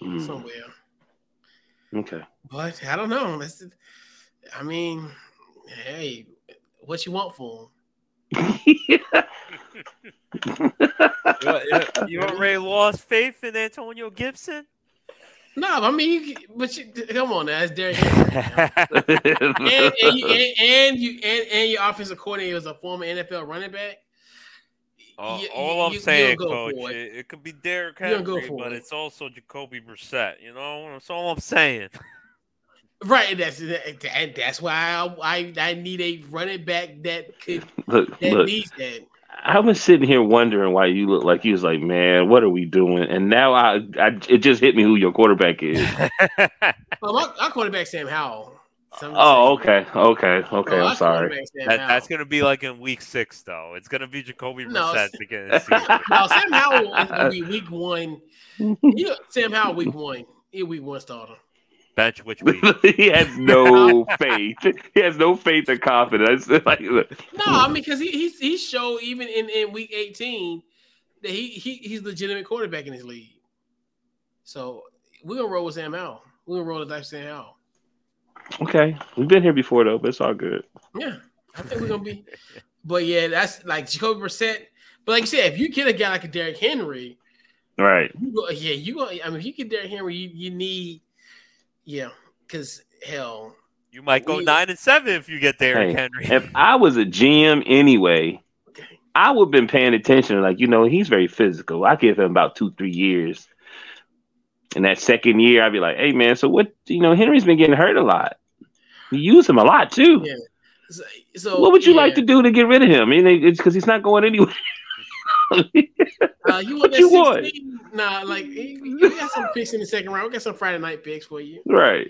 Hmm,
somewhere,
okay.
but I don't know. That's. The- I mean, hey, what you want for him?
You, you already *laughs* lost faith in Antonio Gibson?
No, I mean, you, but you, come on, now, that's Derrick Henry. *laughs* and, and, you, and, and you and, and your offensive coordinator is a former NFL running back.
all
You-
all
you-
I'm
you-
saying,
you
coach,
it.
it, it could be Derrick Henry, but
it.
it's also Jacoby Brissett. You know, that's all I'm saying. *laughs*
Right, that's that, that's why I, I I need a running back that could
look,
that
look.
needs that.
I was sitting here wondering why you look like you was like, man, what are we doing? And now I, I it just hit me who your quarterback is.
Well, *laughs* oh, my, my quarterback Sam Howell. So
oh, okay, okay, okay.
Oh,
I'm sorry.
That, that's gonna be like in week six, though. It's gonna be Jacoby
No,
Brissett
it's-
beginning of the season. *laughs*
No, Sam Howell is gonna be week one. *laughs* You know, Sam Howell week one. He week one starter.
Bench which week?
he has *laughs* no faith. He has no faith or confidence. *laughs* Like,
No, I mean because he he's, he showed even in, in week eighteen that he, he he's legitimate quarterback in his league. So we're gonna roll with Sam Howell. We're gonna roll the dice with Sam Howell.
okay, we've been here before though, but it's all good.
Yeah, I think we're gonna be. But yeah, that's like Jacoby Brissett. But like you said, if you get a guy like a Derrick Henry,
Right.
you go, yeah, you go. I mean, if you get Derrick Henry, you, you need, yeah, because hell,
You might go
We-
nine and seven if you get Derrick
Hey,
Henry.
If I was a GM anyway,
okay,
I would have been paying attention. Like, you know, he's very physical. I give him about two, three years. In that second year, I'd be like, hey, man, so what? You know, Henry's been getting hurt a lot. You use him a lot, too.
Yeah. so, so
what would you like to do to get rid of him? I mean, it's because he's not going anywhere. *laughs*
Uh, you *laughs* want that
you want?
Nah, like you you got some picks in the second round. We got some Friday night picks for you.
right.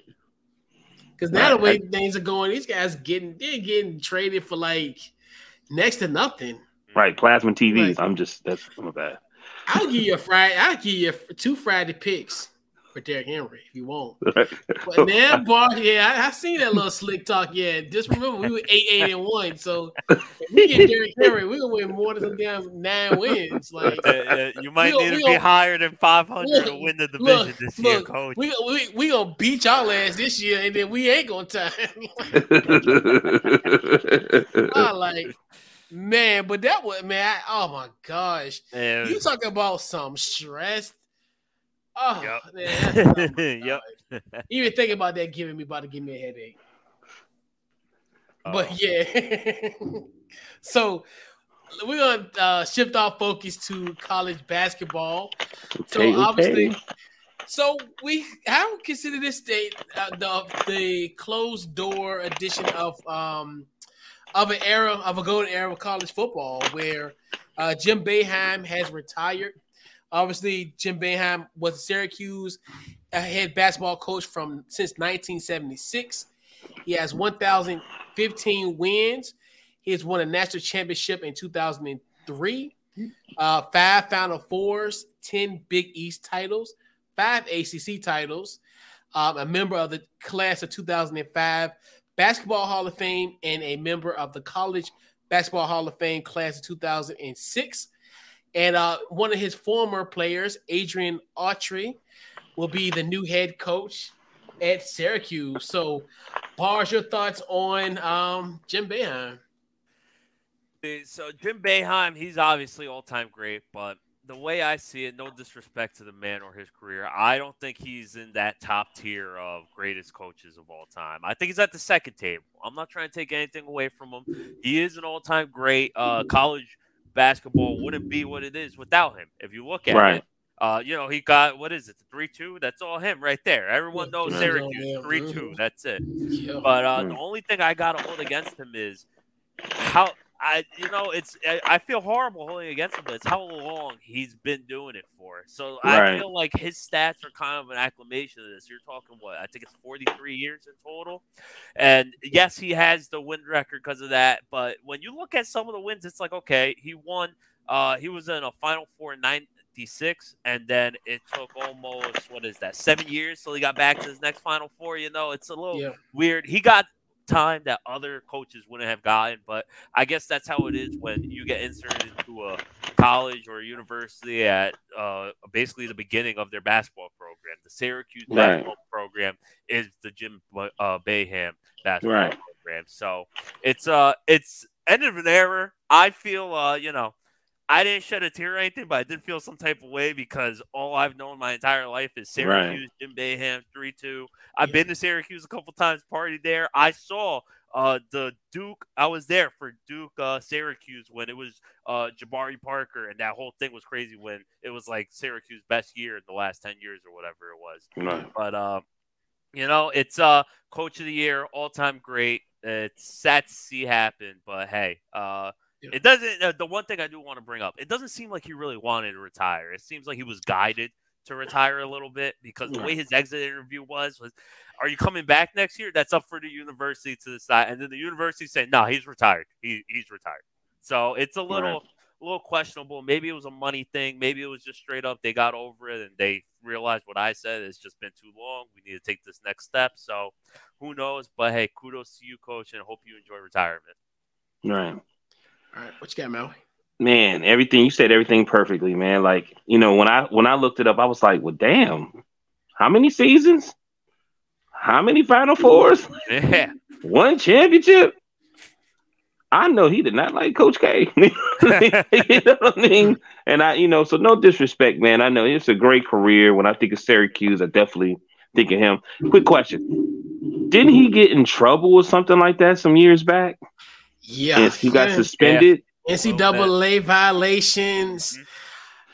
Because now the way
Right.
things are going, these guys getting they're getting traded for like next to nothing.
Right. Plasma TVs.
Right.
I'm just, that's my bad.
I'll give you a Friday. I'll give you two Friday picks for Derrick Henry if you want. *laughs* But now, Bar, yeah, I, I seen that little slick talk. Yeah, just remember we were eight, eight, and one. So if we get Derrick Henry, we're gonna win more than some damn nine wins. Like
Uh, uh, you might need to be higher than 500 to win the division
look,
this year,
look,
coach.
we, we we gonna beat y'all ass this year, and then we ain't gonna time. *laughs* I like, man, but that was man. I, oh my gosh,
And-
you talk about some stress. Oh
Yep.
man, that's- my
Yep.
God. Even thinking about that giving me about to give me a headache.
Oh.
But yeah, *laughs* so we're gonna uh, shift our focus to college basketball. So
Okay,
obviously,
okay.
so we I would consider this state uh, the the closed door edition of um of an era of a golden era of college football where uh, Jim Boeheim has retired. Obviously, Jim Boeheim was a Syracuse head basketball coach from since 1976. He has 1,015 wins. He has won a national championship in 2003, uh, five Final Fours, 10 Big East titles, five ACC titles, um, a member of the class of 2005 Basketball Hall of Fame, and a member of the College Basketball Hall of Fame class of 2006. And uh, one of his former players, Adrian Autry, will be the new head coach at Syracuse. So, Bars, your thoughts on um, Jim Boeheim?
Uh, So Jim Boeheim, he's obviously all-time great, but the way I see it, no disrespect to the man or his career, I don't think he's in that top tier of greatest coaches of all time. I think he's at the second table. I'm not trying to take anything away from him. He is an all-time great. Uh, college basketball wouldn't be what it is without him. If you look at
Right.
it, uh, you know, he got what is it, the three-two? That's all him right there. Everyone knows Syracuse three-two.
mhm.
That's it. But uh, the
Mm.
only thing I got to hold against him is how I, you know, it's I, I feel horrible holding against him, but it's how long he's been doing it for. So I feel like his stats are kind of an acclamation of this. You're talking what I think it's 43 years in total, and yes, he has the win record because of that. But when you look at some of the wins, it's like okay, he won. Uh, he was in a Final Four in '96, and then it took almost what is that seven years till he got back to his next Final Four. You know, it's a little
Yeah.
weird. He got time that other coaches wouldn't have gotten, but I guess that's how it is when you get inserted into a college or a university at uh, basically the beginning of their basketball program. The Syracuse
Right.
basketball program is the Jim uh, Boeheim basketball
Right.
program. So it's uh it's end of an era. I feel uh you know I didn't shed a tear or anything, but I did feel some type of way because all I've known my entire life is Syracuse, Jim Boeheim, three two. I've
Yeah.
been to Syracuse a couple times, party there. I saw uh the Duke. I was there for Duke uh, Syracuse when it was uh Jabari Parker, and that whole thing was crazy when it was like Syracuse best year in the last ten years or whatever it was.
Right.
But uh, you know, it's uh coach of the year, all time great. It's sad to see happen, but hey, uh,
Yeah.
it doesn't. Uh, the one thing I do want to bring up, it doesn't seem like he really wanted to retire. It seems like he was guided to retire a little bit because the way his exit interview was was, "Are you coming back next year?" That's up for the university to decide, and then the university saying, "No, he's retired. He he's retired." So it's a little.
Right.
A little questionable. Maybe it was a money thing. Maybe it was just straight up they got over it and they realized what I said. It's just been too long. We need to take this next step. So who knows? But hey, kudos to you, coach, and hope you enjoy retirement.
Right.
All right, what you got, Mel?
Man, everything you said everything perfectly, man. Like, you know, when I when I looked it up, I was like, well, damn, how many seasons? How many final fours? *laughs*
Yeah.
One championship? I know he did not like Coach K. *laughs* you know what I mean? And I, you know, so no disrespect, man. I know it's a great career. When I think of Syracuse, I definitely think of him. Quick question. Didn't he get in trouble or something like that some years back?
Yeah,
Yes, he got suspended.
Yeah.
suspended.
NCAA violations.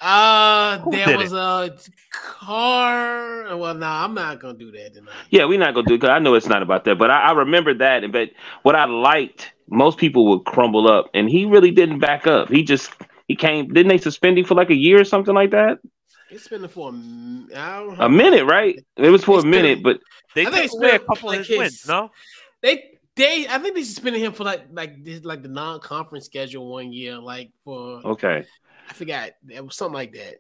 Uh,
Who
there
did
was a car. Well, no, I'm not gonna do that tonight.
Yeah, we're not gonna do it 'cause I know it's not about that, but I, I remember that. And but what I liked, most people would crumble up, and he really didn't back up. He just he came. Didn't they suspend him for like a year or something like that?
It's been for a, m- I don't
A minute, right? It was for a
It's been-
minute, but
They
I think
took
it's
away a couple of his wins, no?
They they I think they suspended him for like like this like the non-conference schedule one year, like for
okay.
I forgot it was something like that.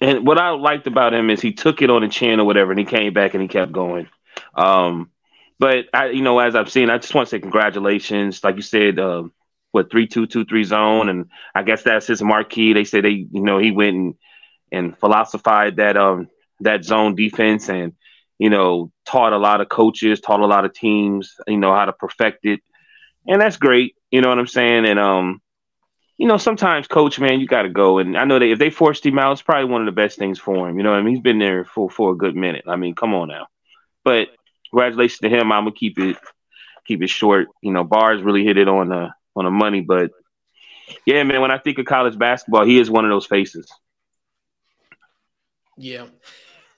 and what I liked about him is he took it on the chin or whatever, and he came back and he kept going. Um, but I, you know, as I've seen, I just want to say congratulations. Like you said, uh, what three two two three zone, and I guess that's his marquee. They say they, you know, he went and and philosophized that um that zone defense, and you know, taught a lot of coaches, taught a lot of teams, you know, how to perfect it, and that's great. You know what I'm saying? And um, you know, sometimes coach, man, you got to go. And I know that if they forced him out, it's probably one of the best things for him. You know, I mean, he's been there for for a good minute. I mean, come on now. But congratulations to him. I'm gonna keep it keep it short. You know, bars really hit it on the on the money. But yeah, man, when I think of college basketball, he is one of those faces.
Yeah,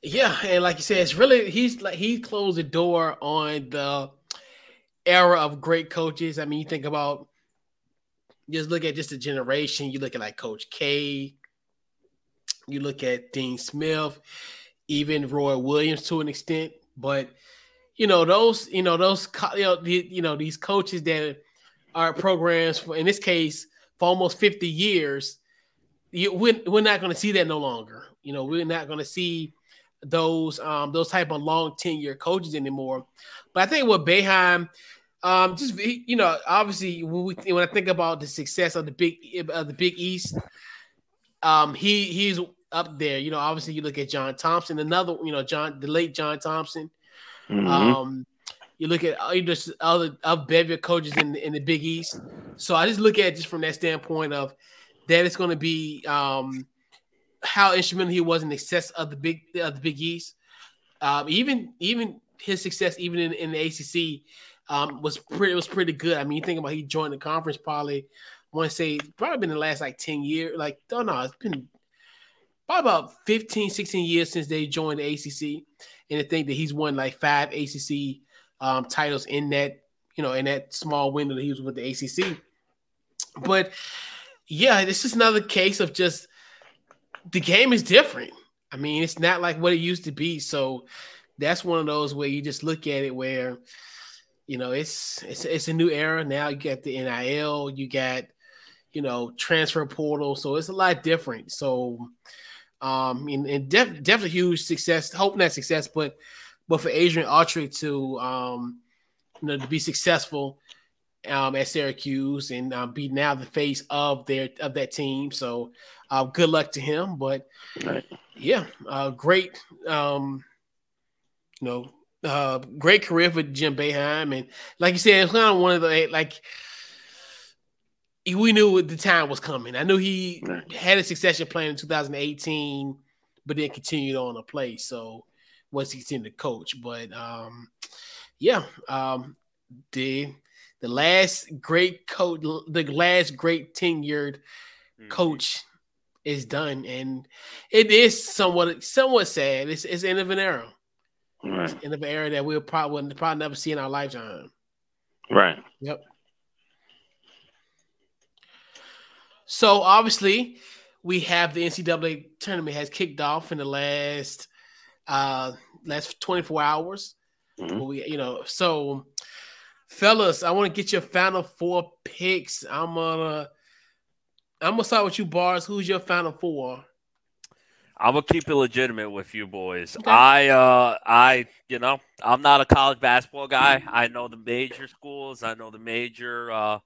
yeah, and like you said, it's really he's like he closed the door on the era of great coaches. I mean, you think about just look at just a generation. You look at like Coach K. You look at Dean Smith, even Roy Williams to an extent. But you know those, you know those, you know, the, you know these coaches that are programs for, in this case, for almost fifty years. You, we're, we're not going to see that no longer. You know, we're not going to see those um those type of long tenure coaches anymore. But I think with Boeheim um, just you know, obviously when, we, when I think about the success of the big of the Big East, um, he he's up there. You know, obviously you look at John Thompson, another you know John the late John Thompson. Mm-hmm. Um, you look at uh, just other of bevy coaches in in the Big East. So I just look at it just from that standpoint of that it's going to be um, how instrumental he was in the success of the big of the Big East. Um, even even his success even in, in the ACC um, was pretty was pretty good. I mean, you think about he joined the conference probably I want to say probably been the last like 10 years. Like, don't know, it's been probably about 15, 16 years since they joined the ACC. And to think that he's won like five ACC um, titles in that, you know, in that small window that he was with the ACC. But yeah, this is another case of just the game is different. I mean, it's not like what it used to be. So that's one of those where you just look at it where you know, it's it's it's a new era now. You got the NIL, you got you know transfer portal, so it's a lot different. So, um, and, and def- definitely huge success. Hope not success, but but for Adrian Autry to um, you know, to be successful um, at Syracuse and uh, be now the face of their of that team. So, uh, good luck to him. But right. yeah, uh, great. Um, you know, uh, great career for Jim Boeheim, and like you said, it's kind of one of the like we knew the time was coming. I knew he had a succession plan in 2018, but then continued on to play. So once he continued to coach, but um, yeah, um, the the last great coach, the last great tenured mm-hmm. coach is done, and it is somewhat somewhat sad. It's it's end of an era. Right. In the era that we'll probably probably never see in our lifetime.
Right.
Yep. So obviously, we have the NCAA tournament has kicked off in the last uh last 24 hours. Mm-hmm. We, you know, so fellas, I want to get your final four picks. I'm gonna I'm gonna start with you, Bars. Who's your final four?
I'm gonna keep it legitimate with you boys. Okay. I, uh, I, you know, I'm not a college basketball guy. I know the major schools. I know the major, uh,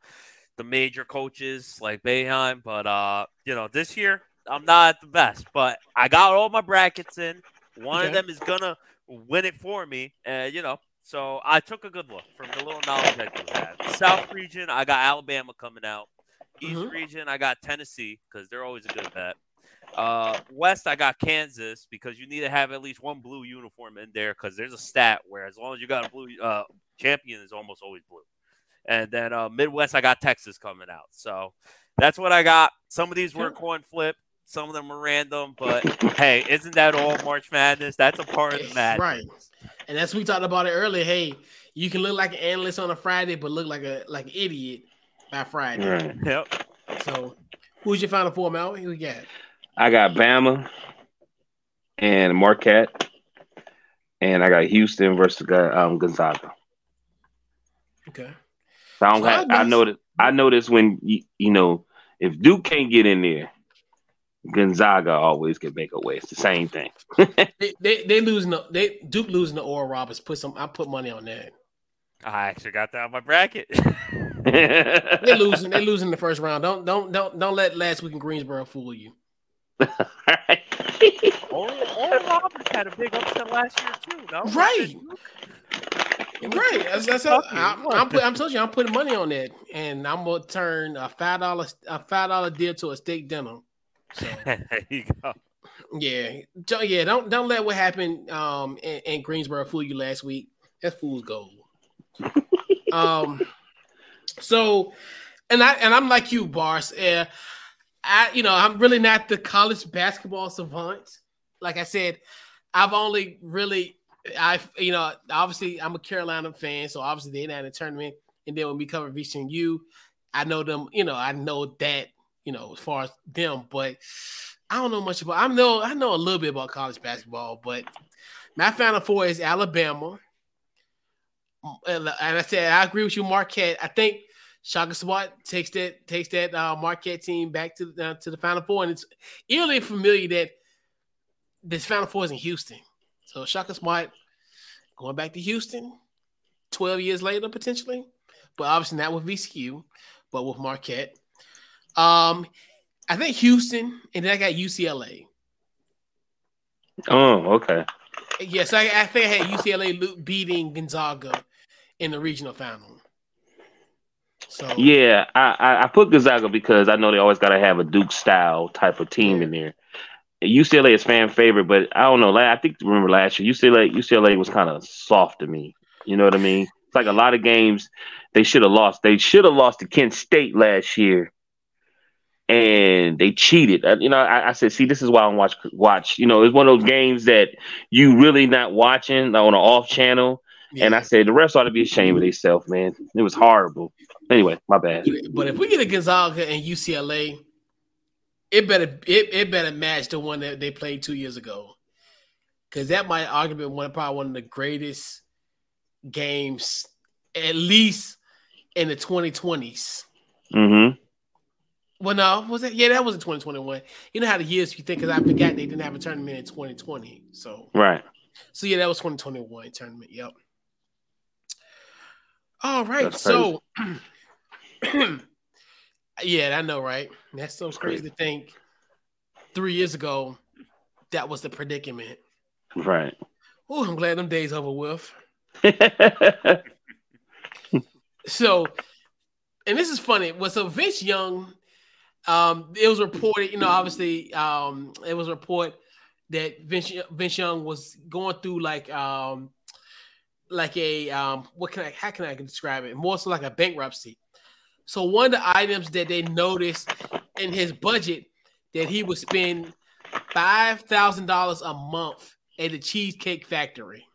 the major coaches like Boeheim. But uh, you know, this year I'm not the best. But I got all my brackets in. One okay. of them is gonna win it for me, and you know, so I took a good look from the little knowledge I do have. South region, I got Alabama coming out. East mm-hmm. region, I got Tennessee because they're always a good bet. Uh, West, I got Kansas because you need to have at least one blue uniform in there because there's a stat where as long as you got a blue uh, champion is almost always blue. And then uh, Midwest, I got Texas coming out. So that's what I got. Some of these were coin flip, some of them were random, but hey, isn't that all March Madness? That's a part of the madness.
Right. And as we talked about it earlier, hey, you can look like an analyst on a Friday, but look like a like an idiot by Friday.
Right. Yep.
So who's your final four, Mel? Who you got?
I got Bama and Marquette, and I got Houston versus um, Gonzaga.
Okay.
So I, don't so have, I noticed. I noticed when you, you know if Duke can't get in there, Gonzaga always can make a way. It's the same thing. *laughs*
they, they they losing the they Duke losing the Oral Roberts. Put some I put money on that.
I actually got that on my bracket. *laughs*
they're losing. They're losing the first round. Don't don't don't don't let last week in Greensboro fool you. *laughs*
Oral, Oral Roberts had a big upset last year too. No?
Right. Right. That's, that's how, I, I'm, put, I'm telling you, I'm putting money on that, and I'm gonna turn a five dollar a five dollar deal to a steak dinner. So *laughs*
there you go.
Yeah, yeah. Don't don't let what happened um in, in Greensboro fool you last week. That fool's gold. Um, so, and I and I'm like you, Bars. Uh, I you know I'm really not the college basketball savant. Like I said, I've only really I you know obviously I'm a Carolina fan, so obviously they're not in the tournament. And then when we cover VCU, I know them. You know I know that you know as far as them, but I don't know much about. I know I know a little bit about college basketball, but my Final Four is Alabama. And I said I agree with you, Marquette. I think Shaka Smart takes that takes that uh, Marquette team back to uh, to the Final Four, and it's eerily familiar that this Final Four is in Houston. So Shaka Smart going back to Houston, twelve years later potentially, but obviously not with VCU, but with Marquette. Um, I think Houston, and then I got UCLA.
Oh, okay.
Yes, I, I think I had UCLA beating Gonzaga in the regional final.
So yeah, I, I, put Gonzaga because I know they always got to have a Duke style type of team in there. UCLA is fan favorite, but I don't know. I think remember last year UCLA UCLA was kind of soft to me. You know what I mean? It's like a lot of games they should have lost. They should have lost to Kent State last year, and they cheated. Uh, you know, I, I, said, see, this is why I don't watch watch. You know, it's one of those games that you really not watching on an off channel. Yeah. And I said the refs ought to be ashamed of themselves, man. It was horrible. Anyway, my bad.
But if we get a Gonzaga and UCLA, it better it, it better match the one that they played two years ago, because that might arguably one probably one of the greatest games, at least in the 2020s.
Mm-hmm.
Well, no, was it? Yeah, that was in 2021. You know how the years you think? Because I forgot they didn't have a tournament in 2020. So
right.
So yeah, that was 2021 tournament. Yep. All right. That's so *clears throat* Yeah, I know, right? That's so crazy to think. Three years ago, that was the predicament.
Right.
Oh, I'm glad them days over with. *laughs* so, and this is funny. Was so Vince Young? Um, it was reported, you know, obviously, um, it was a report that Vince Vince Young was going through like um, like a um, what can I how can I describe it? More so like a bankruptcy. So one of the items that they noticed in his budget that he would spend five thousand dollars a month at the Cheesecake Factory.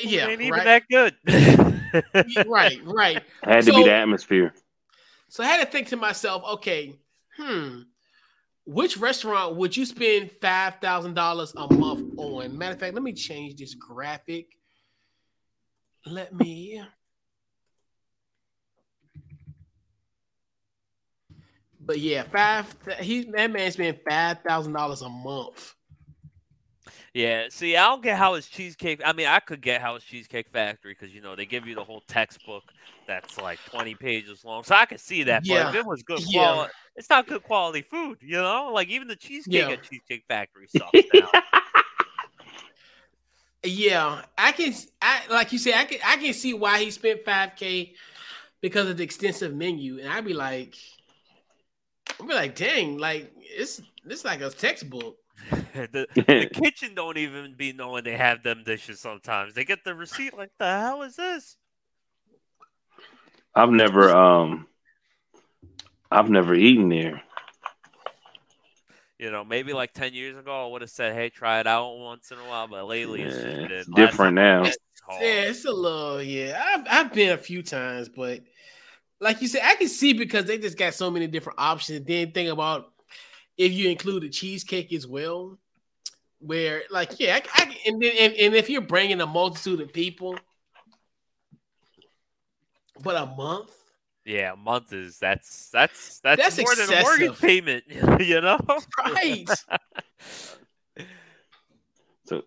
Yeah,
ain't even
right?
that good. *laughs*
right, right.
Had to so, be the atmosphere.
So I had to think to myself, okay, hmm, which restaurant would you spend five thousand dollars a month on? Matter of fact, let me change this graphic. Let me But yeah, five. He that man spent five thousand dollars a month.
Yeah, see, I don't get how it's cheesecake. I mean, I could get how it's Cheesecake Factory because you know they give you the whole textbook that's like twenty pages long, so I could see that. Yeah. But if it was good quality, *laughs* yeah. it's not good quality food. You know, like even the cheesecake yeah. at Cheesecake Factory *laughs* sucks. Now.
yeah, I can. I like you said, I can. I can see why he spent five k because of the extensive menu, and I'd be like I'd be like, dang, like it's it's like a textbook. *laughs*
the, *laughs* the kitchen don't even be knowing they have them dishes sometimes. They get the receipt like the hell is this?
I've never um I've never eaten there.
You know, maybe like ten years ago I would have said, Hey, try it out once in a while, but lately it's,
yeah, it's different now. *laughs*
It's yeah, it's a little yeah. I've I've been a few times, but like you said, I can see because they just got so many different options. Then think about if you include a cheesecake as well, where like yeah, I, I, and then and, and if you're bringing a multitude of people, but a month,
Yeah, a month is that's that's that's,
That's
more than a mortgage payment. *laughs* You know.
Right. *laughs*
So,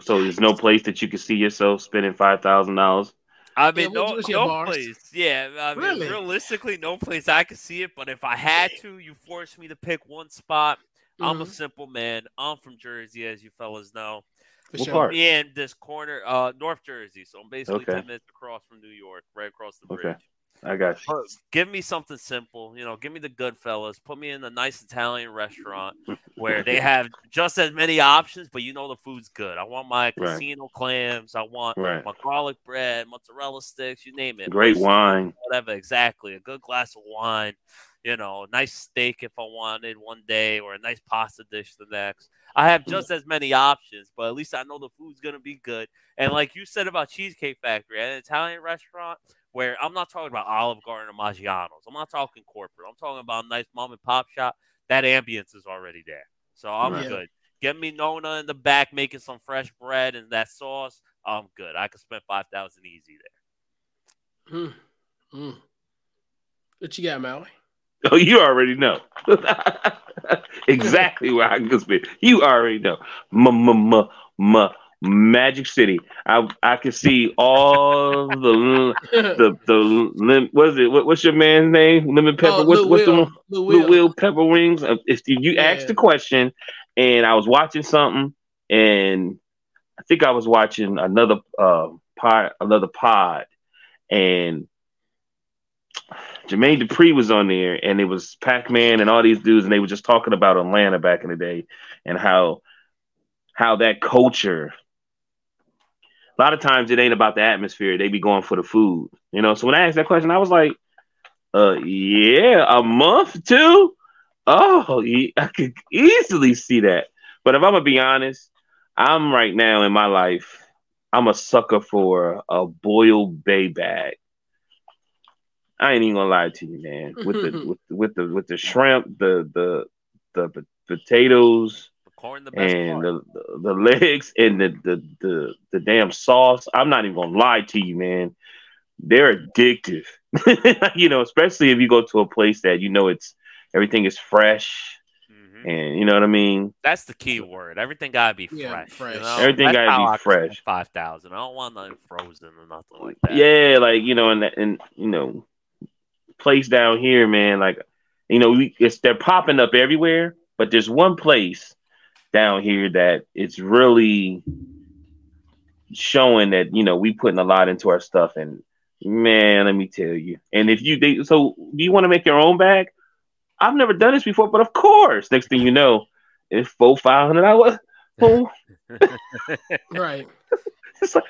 so there's no place that you can see yourself spending five thousand dollars.
I mean,
Yeah, what's-
no, no place. Yeah, I mean,
Really?
realistically, no place I could see it. But if I had to, you forced me to pick one spot. I'm a
Mhm,
simple man. I'm from Jersey, as you fellas know.
for
What
sure.
part?
Me and this corner, uh, North Jersey. So I'm basically
Okay.
ten minutes across from New York, right across the
Okay. I got you.
Give me something simple, you know. Give me the Goodfellas. Put me in a nice Italian restaurant where they *laughs* have just as many options, but you know the food's good. I want my
Right.
casino clams. I want
Right.
my garlic bread, mozzarella sticks. You name it.
Great wine.
whatever. Exactly. A good glass of wine. You know, nice steak if I wanted one day, or a nice pasta dish the next. I have mm. just as many options, but at least I know the food's gonna be good. And like you said about Cheesecake Factory, at an Italian restaurant where I'm not talking about Olive Garden or Maggiano's. I'm not talking corporate. I'm talking about a nice mom and pop shop. That ambience is already there. So I'm
Right.
good. Get me Nona in the back making some fresh bread and that sauce. I'm good. I could spend five thousand easy there.
Mm, mm. What you got, Maui?
Oh, you already know. *laughs* exactly where I can spend. You already know. M m m m Magic City. I I can see all the *laughs* the the lim, what is it? What, what's your man's name? Lemon pepper.
Oh,
what's
Lil
what's the
Will.
one?
Lil
Blue
Will.
Will pepper wings. Uh, If you, asked
Yeah.
the question, and I was watching something, and I think I was watching another uh pod, another pod, and Jermaine Dupri was on there, and it was Pac Man and all these dudes, and they were just talking about Atlanta back in the day, and how how that culture. A lot of times it ain't about the atmosphere; they be going for the food, you know. So when I asked that question, I was like, "Uh, yeah, a month too." Oh, *laughs* I could easily see that. But if I'm gonna be honest, I'm right now in my life, I'm a sucker for a boiled bay bag. I ain't even gonna lie to you, man. With the *laughs* with with the with the shrimp, the the the, the potatoes,
The corn, the best
and
part.
the, the the legs and the, the the the damn sauce. I'm not even gonna lie to you, man. They're addictive. *laughs* you know, especially if you go to a place that you know it's everything is fresh
Mhm.
and you know what I mean.
That's the key word. Everything gotta be
Yeah,
fresh.
fresh.
You know?
Everything
That's
gotta be
I
fresh.
Five thousand. I don't want nothing frozen or nothing like that.
Yeah, like you know, and and you know, place down here, man. Like you know, we it's they're popping up everywhere, but there's one place down here that it's really showing that you know we putting a lot into our stuff, and man, let me tell you. And if you they, so, do you want to make your own bag? I've never done this before, but of course, next thing you know, it's four five hundred dollars. *laughs* Oh,
Right. *laughs*
it's like,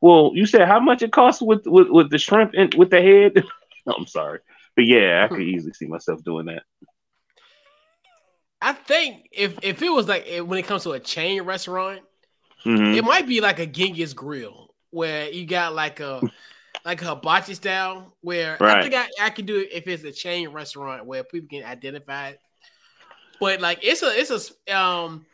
well, you said how much it costs with with, with the shrimp and with the head. *laughs* I'm sorry, but yeah, I could easily see myself doing that.
I think if if it was like when it comes to a chain restaurant,
Mhm.
it might be like a Genghis grill where you got like a like a hibachi style where I think I, I could do it if it's a chain restaurant where people can identify it. But like it's a it's a um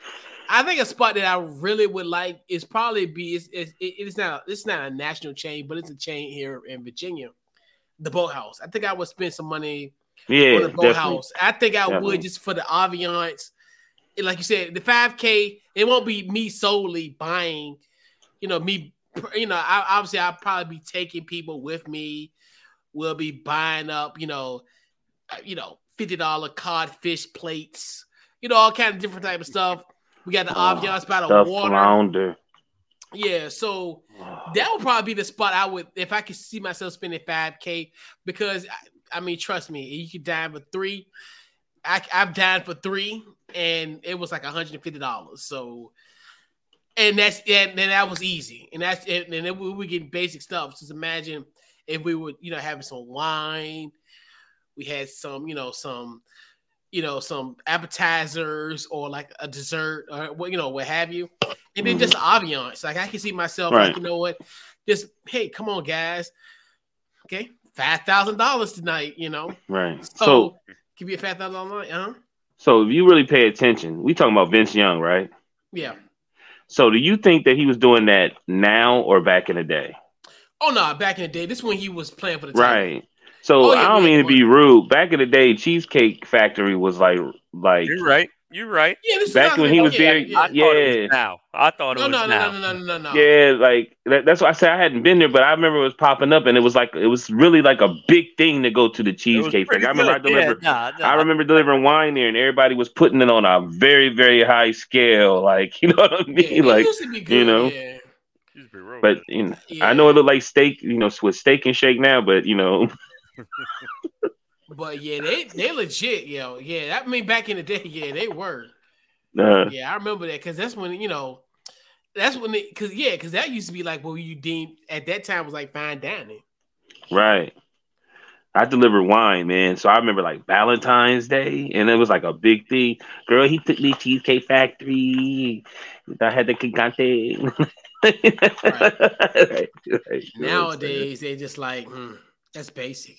I think a spot that I really would like is probably be it's, it's, it's not it's not a national chain, but it's a chain here in Virginia, the Boathouse. I think I would spend some money
Yeah,
the. Boathouse. I think I
Definitely.
would just for the ambiance. And like you said, the 5K, it won't be me solely buying, you know, me, you know, I, obviously I'll probably be taking people with me. We'll be buying up, you know, you know, $50 codfish plates, you know, all kind of different type of stuff. We got the
Oh,
ambiance by the water.
flounder.
Yeah, so ah. that would probably be the spot I would if I could see myself spending 5k because I, mean trust me you could dine for three. I, I've dined for three and it was like $150 so and that's and then that was easy. And that's and then we were getting basic stuff. Just imagine if we were you know having some wine. We had some you know some you know some appetizers or like a dessert or what you know what have you. And then just mm-hmm. ambiance. Like i can see myself
Right.
like you know what? Just hey come on guys. Okay five thousand dollars tonight you know
Right.
so,
So,
give you a five thousand dollar night huh
so if you really pay attention, we talking about Vince Young, right?
yeah
So, do you think that he was doing that now or back in the day?
Oh no, back in the day, this when he was playing for the
team. Right. So oh, yeah, I don't mean to be rude. Back in the day, Cheesecake Factory was like like
You're right. You're right.
Yeah, this back when he was there. Yeah,
I yeah. now I thought it
no,
was
no,
now.
No, no, no, no, no,
Yeah, like that, that's why I said I hadn't been there, but I remember it was popping up, and it was like it was really like a big thing to go to the cheesecake. Factory. I remember I delivered. Yeah, nah, nah, I remember delivering wine there, and everybody was putting it on a very, very high scale. Like *laughs* you know what I mean?
Yeah,
like
good,
you know.
Yeah.
But you know, I know it looked like steak, you know, with steak and shake now, but you know. *laughs*
but yeah, they they legit, yo. Yeah, I mean, back in the day, *laughs* yeah, they were.
Uh,
yeah, I remember that because that's when you know, that's when it because yeah, because that used to be like what you deemed at that time was like fine dining.
Right. I delivered wine, man. So I remember like Valentine's Day, and it was like a big thing. Girl, he took me Cheesecake Factory. I had the Gigante.
right. *laughs* right. Nowadays, they just like, hmm, that's basic.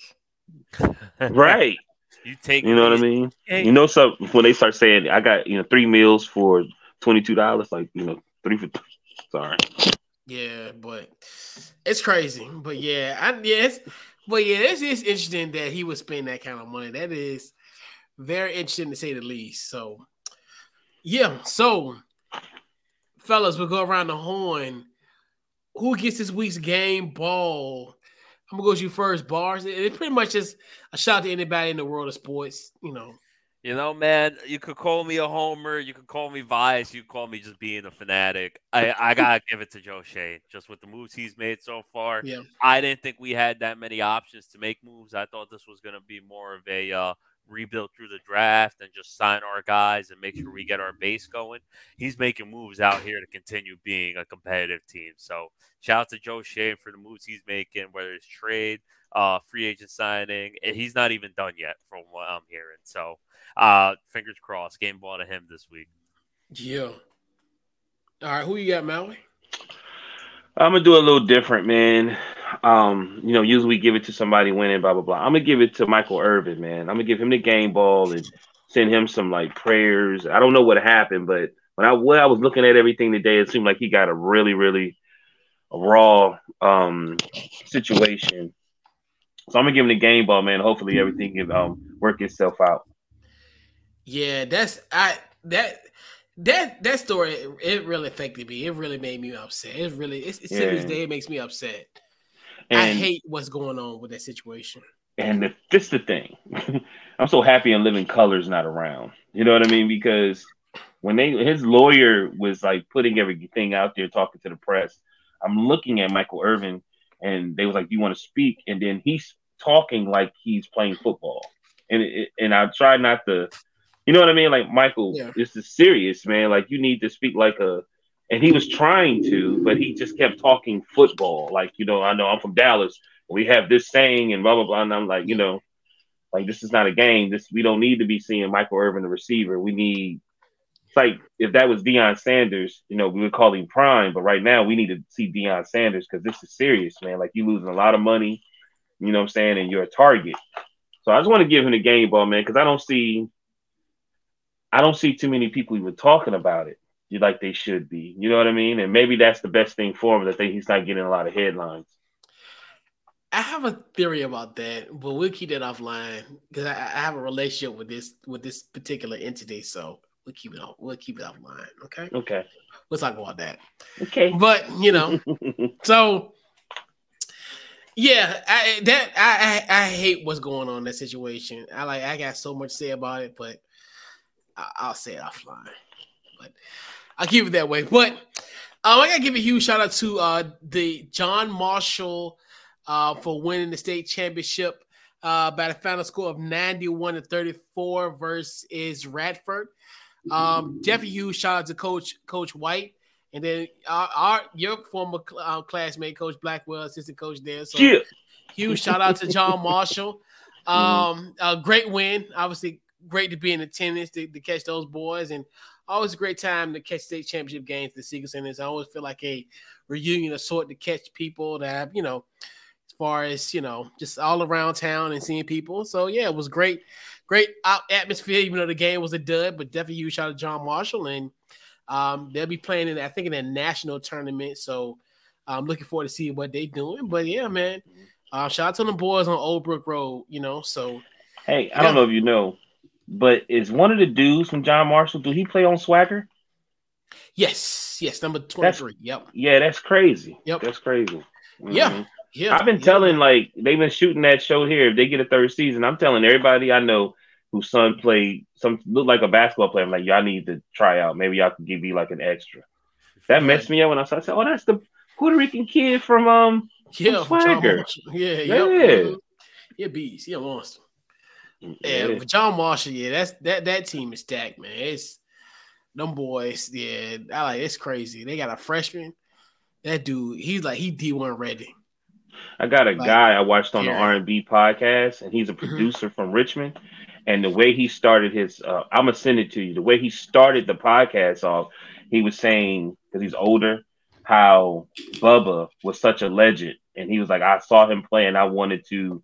Right. *laughs*
You take,
you know what I mean. You know, so when they start saying, "I got you know three meals for twenty two dollars," like you know three for. Sorry.
Yeah, but it's crazy. But yeah, I yes, but yeah, it's just interesting that he would spend that kind of money. That is very interesting to say the least. So yeah, so fellas, we'll go around the horn. Who gets this week's game ball? I'm gonna go to you first, bars. It pretty much just a shout to anybody in the world of sports, you know.
You know, man, you could call me a homer, you could call me vice. you could call me just being a fanatic. I, I gotta *laughs* give it to Joe Schoen, just with the moves he's made so far.
Yeah.
I didn't think we had that many options to make moves. I thought this was gonna be more of a uh, rebuild through the draft and just sign our guys and make sure we get our base going. He's making moves out here to continue being a competitive team. So shout out to Joe Schoen for the moves he's making, whether it's trade, uh, free agent signing. He's not even done yet from what I'm hearing. So uh, fingers crossed, game ball to him this week.
Yeah. All right, who you got, Maui?
I'm gonna do a little different, man. Um, you know, usually we give it to somebody winning, blah blah blah. I'm gonna give it to Michael Irvin, man. I'm gonna give him the game ball and send him some like prayers. I don't know what happened, but when I when I was looking at everything today, it seemed like he got a really, really raw um situation. So I'm gonna give him the game ball, man. Hopefully everything can um work itself out.
Yeah, that's I that that that story it really affected me. It really made me upset. It really it's, it's yeah. to this day it makes me upset. And, I hate what's going on with that situation.
And the, this the thing. *laughs* I'm so happy and living colors not around. You know what I mean? Because when they his lawyer was like putting everything out there, talking to the press, I'm looking at Michael Irvin, and they was like, "Do you want to speak?" And then he's talking like he's playing football, and it, and I try not to you know what I mean? Like Michael, yeah. this is serious, man. Like you need to speak like a and he was trying to, but he just kept talking football. Like, you know, I know I'm from Dallas. We have this saying and blah blah blah. And I'm like, you know, like this is not a game. This we don't need to be seeing Michael Irvin the receiver. We need it's like if that was Deion Sanders, you know, we would call him prime, but right now we need to see Deion Sanders because this is serious, man. Like you losing a lot of money, you know what I'm saying, and you're a target. So I just want to give him the game ball, man, because I don't see I don't see too many people even talking about it like they should be. You know what I mean? And maybe that's the best thing for him that they, he's not getting a lot of headlines.
I have a theory about that, but we'll keep that offline because I, I, have a relationship with this with this particular entity. So we'll keep it off. We'll keep it offline. Okay.
Okay.
We'll talk about that.
Okay.
But you know, *laughs* so yeah, I that I, I I hate what's going on in that situation. I like I got so much to say about it, but I, will say it offline. But I'll keep it that way. But um, I gotta give a huge shout out to uh, the John Marshall uh, for winning the state championship uh, by the final score of 91 to 34 versus Radford. Um, definitely huge shout out to Coach Coach White. And then our, our your former uh, classmate, Coach Blackwell, assistant coach there. So yeah. huge shout out to John *laughs* Marshall. Mm-hmm. Um, a great win. Obviously, great to be in attendance to, to catch those boys, and always a great time to catch state championship games at Siegel Centers. I always feel like a reunion of sort to catch people that have, you know, as far as you know, just all around town and seeing people. So yeah, it was great, great atmosphere. Even though the game was a dud, but definitely huge shout out to John Marshall, and um, they'll be playing in I think in a national tournament. So I'm looking forward to seeing what they're doing. But yeah, man, uh, shout out to the boys on Old Brook Road. You know, so
hey, I don't know if you know, but is one of the dudes from John Marshall? Do he play on Swagger?
Yes, yes, number twenty three. Yep.
Yeah, that's crazy.
Yep,
that's crazy. Mm-hmm.
Yeah, yeah.
I've been
yeah.
telling like they've been shooting that show here. If they get a third season, I'm telling everybody I know whose son played some looked like a basketball player. I'm like, y'all need to try out. Maybe y'all could give me like an extra. That messed me up when I saw. I said, "Oh, that's the Puerto Rican kid from um
yeah
from Swagger."
Yeah,
yeah,
yep. yeah, beast, yeah, monster.
Yeah,
Yeah, John Marshall, yeah, that's that that team is stacked, man. It's them boys, yeah. I like it's crazy. They got a freshman. That dude, he's like he D one ready.
I got a
Like,
guy I watched on the. R and B podcast, and he's a
Mhm.
producer from Richmond. And the way he started his, uh, I'm gonna send it to you. The way he started the podcast off, he was saying because he's older, how Bubba was such a legend, and he was like, I saw him play, and I wanted to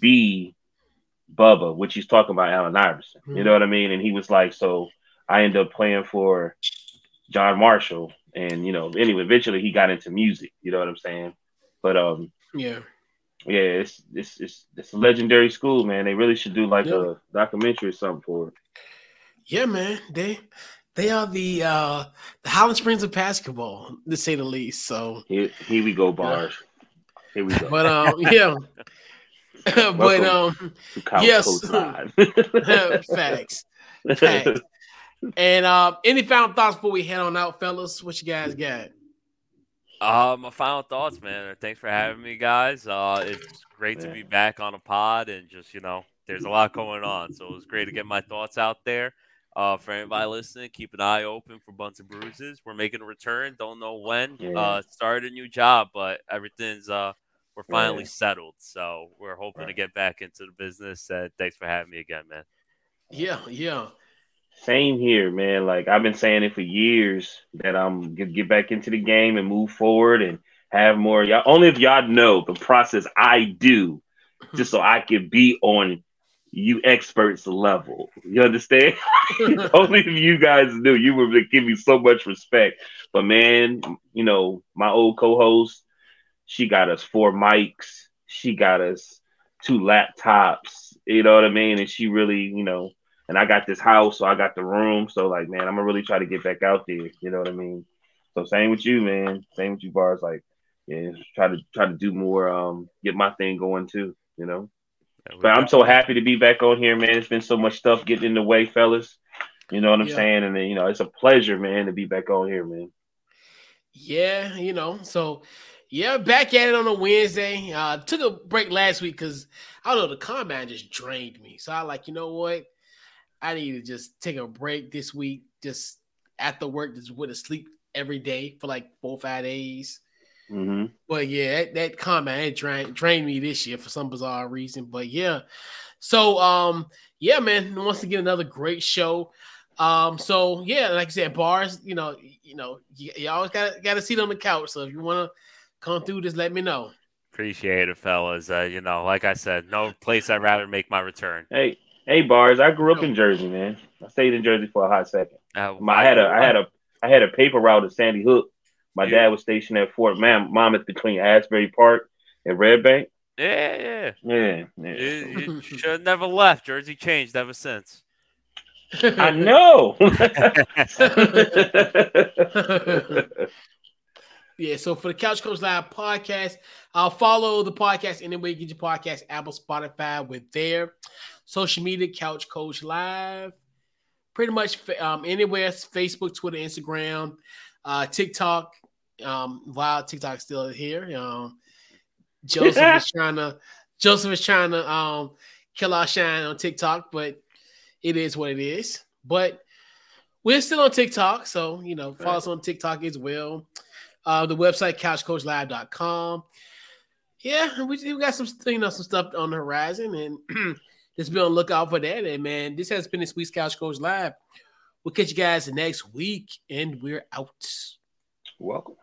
be Bubba, which he's talking about Allen Iverson. You
Mhm.
know what I mean? And he was like, so I ended up playing for John Marshall, and you know, anyway, eventually he got into music. You know what I'm saying? But um,
Yeah,
yeah, it's it's it's it's a legendary school, man. They really should do like
Yeah.
a documentary or something for it.
yeah, man. They they are the uh the Holland Springs of basketball, to say the least. So,
Here, here we go, bars. Here we go. *laughs*
but um, yeah. *laughs* *laughs* but um, yes. *laughs* Facts, facts. *laughs* And uh, any final thoughts before we head on out, fellas? What you guys got?
Uh, my final thoughts, man. Thanks for having me, guys. Uh, it's great to be back on a pod, and just you know, there's a lot going on, so it was great to get my thoughts out there. Uh, for anybody listening, keep an eye open for Bunts and Bruises. We're making a return. Don't know when.
Yeah.
Uh, started a new job, but everything's uh, we're oh, finally
Yeah.
settled. So we're hoping to get back into the business. And thanks for having me again, man.
Yeah, yeah.
Same here, man. Like I've been saying it for years that I'm gonna get back into the game and move forward and have more. Y'all only if y'all know the process I do, just so I can be on you experts level. You understand? *laughs* only if you guys knew, you would give me so much respect. But man, you know my old co-host, she got us four mics. She got us two laptops. You know what I mean? And she really, you know, and I got this house, so I got the room. So like, man, I'm gonna really try to get back out there. You know what I mean? So same with you, man. Same with you, bars. Like, yeah, try to try to do more. Um, get my thing going too. You know.
Yeah,
But I'm so happy to be back on here, man. It's been so much stuff getting in the way, fellas. You know what I'm
Yeah.
saying? And then, you know, it's a pleasure, man, to be back on here, man.
Yeah, you know, so yeah, back at it on a Wednesday. Uh took a break last week because I don't know, the combine just drained me. So I like, you know what? I need to just take a break this week, just after work, just with a sleep every day for like four or five days.
hmm
But yeah, that, that combine drained drained me this year for some bizarre reason. But yeah. So um yeah, man, once again another great show. Um so yeah, like I said, bars, you know, you know, you, you always gotta got a seat on the couch. So if you want to come through, just let me know.
Appreciate it, fellas. Uh, you know, like I said, no place I'd rather make my return.
Hey, hey, bars. I grew up in Jersey, man. I stayed in Jersey for a hot second.
Uh,
My, I had a, I had a, I had a paper route at Sandy Hook. My
You-
dad was stationed at Fort Mam- Monmouth between Asbury Park and Red Bank.
yeah, yeah.
Yeah, yeah.
You, you should have never left. Jersey changed ever since.
I know. *laughs* *laughs* *laughs*
Yeah, so for the Couch Coach Live podcast, I'll follow the podcast anywhere you get your podcast, Apple, Spotify, with their social media, Couch Coach Live. Pretty much um, anywhere, Facebook, Twitter, Instagram, uh, TikTok. Um, while TikTok's still here, um, *laughs* Joseph is trying to Joseph is trying to um, kill our shine on TikTok, but it is what it is. But we're still on TikTok, so you know, follow
Right.
us on TikTok as well. Uh, the website couchcoachlive.com. Yeah, we, we got some you know some stuff on the horizon, and *clears throat* just be on the lookout for that. And man, this has been this week's Couch Coach Live. We'll catch you guys next week, and we're out.
Welcome.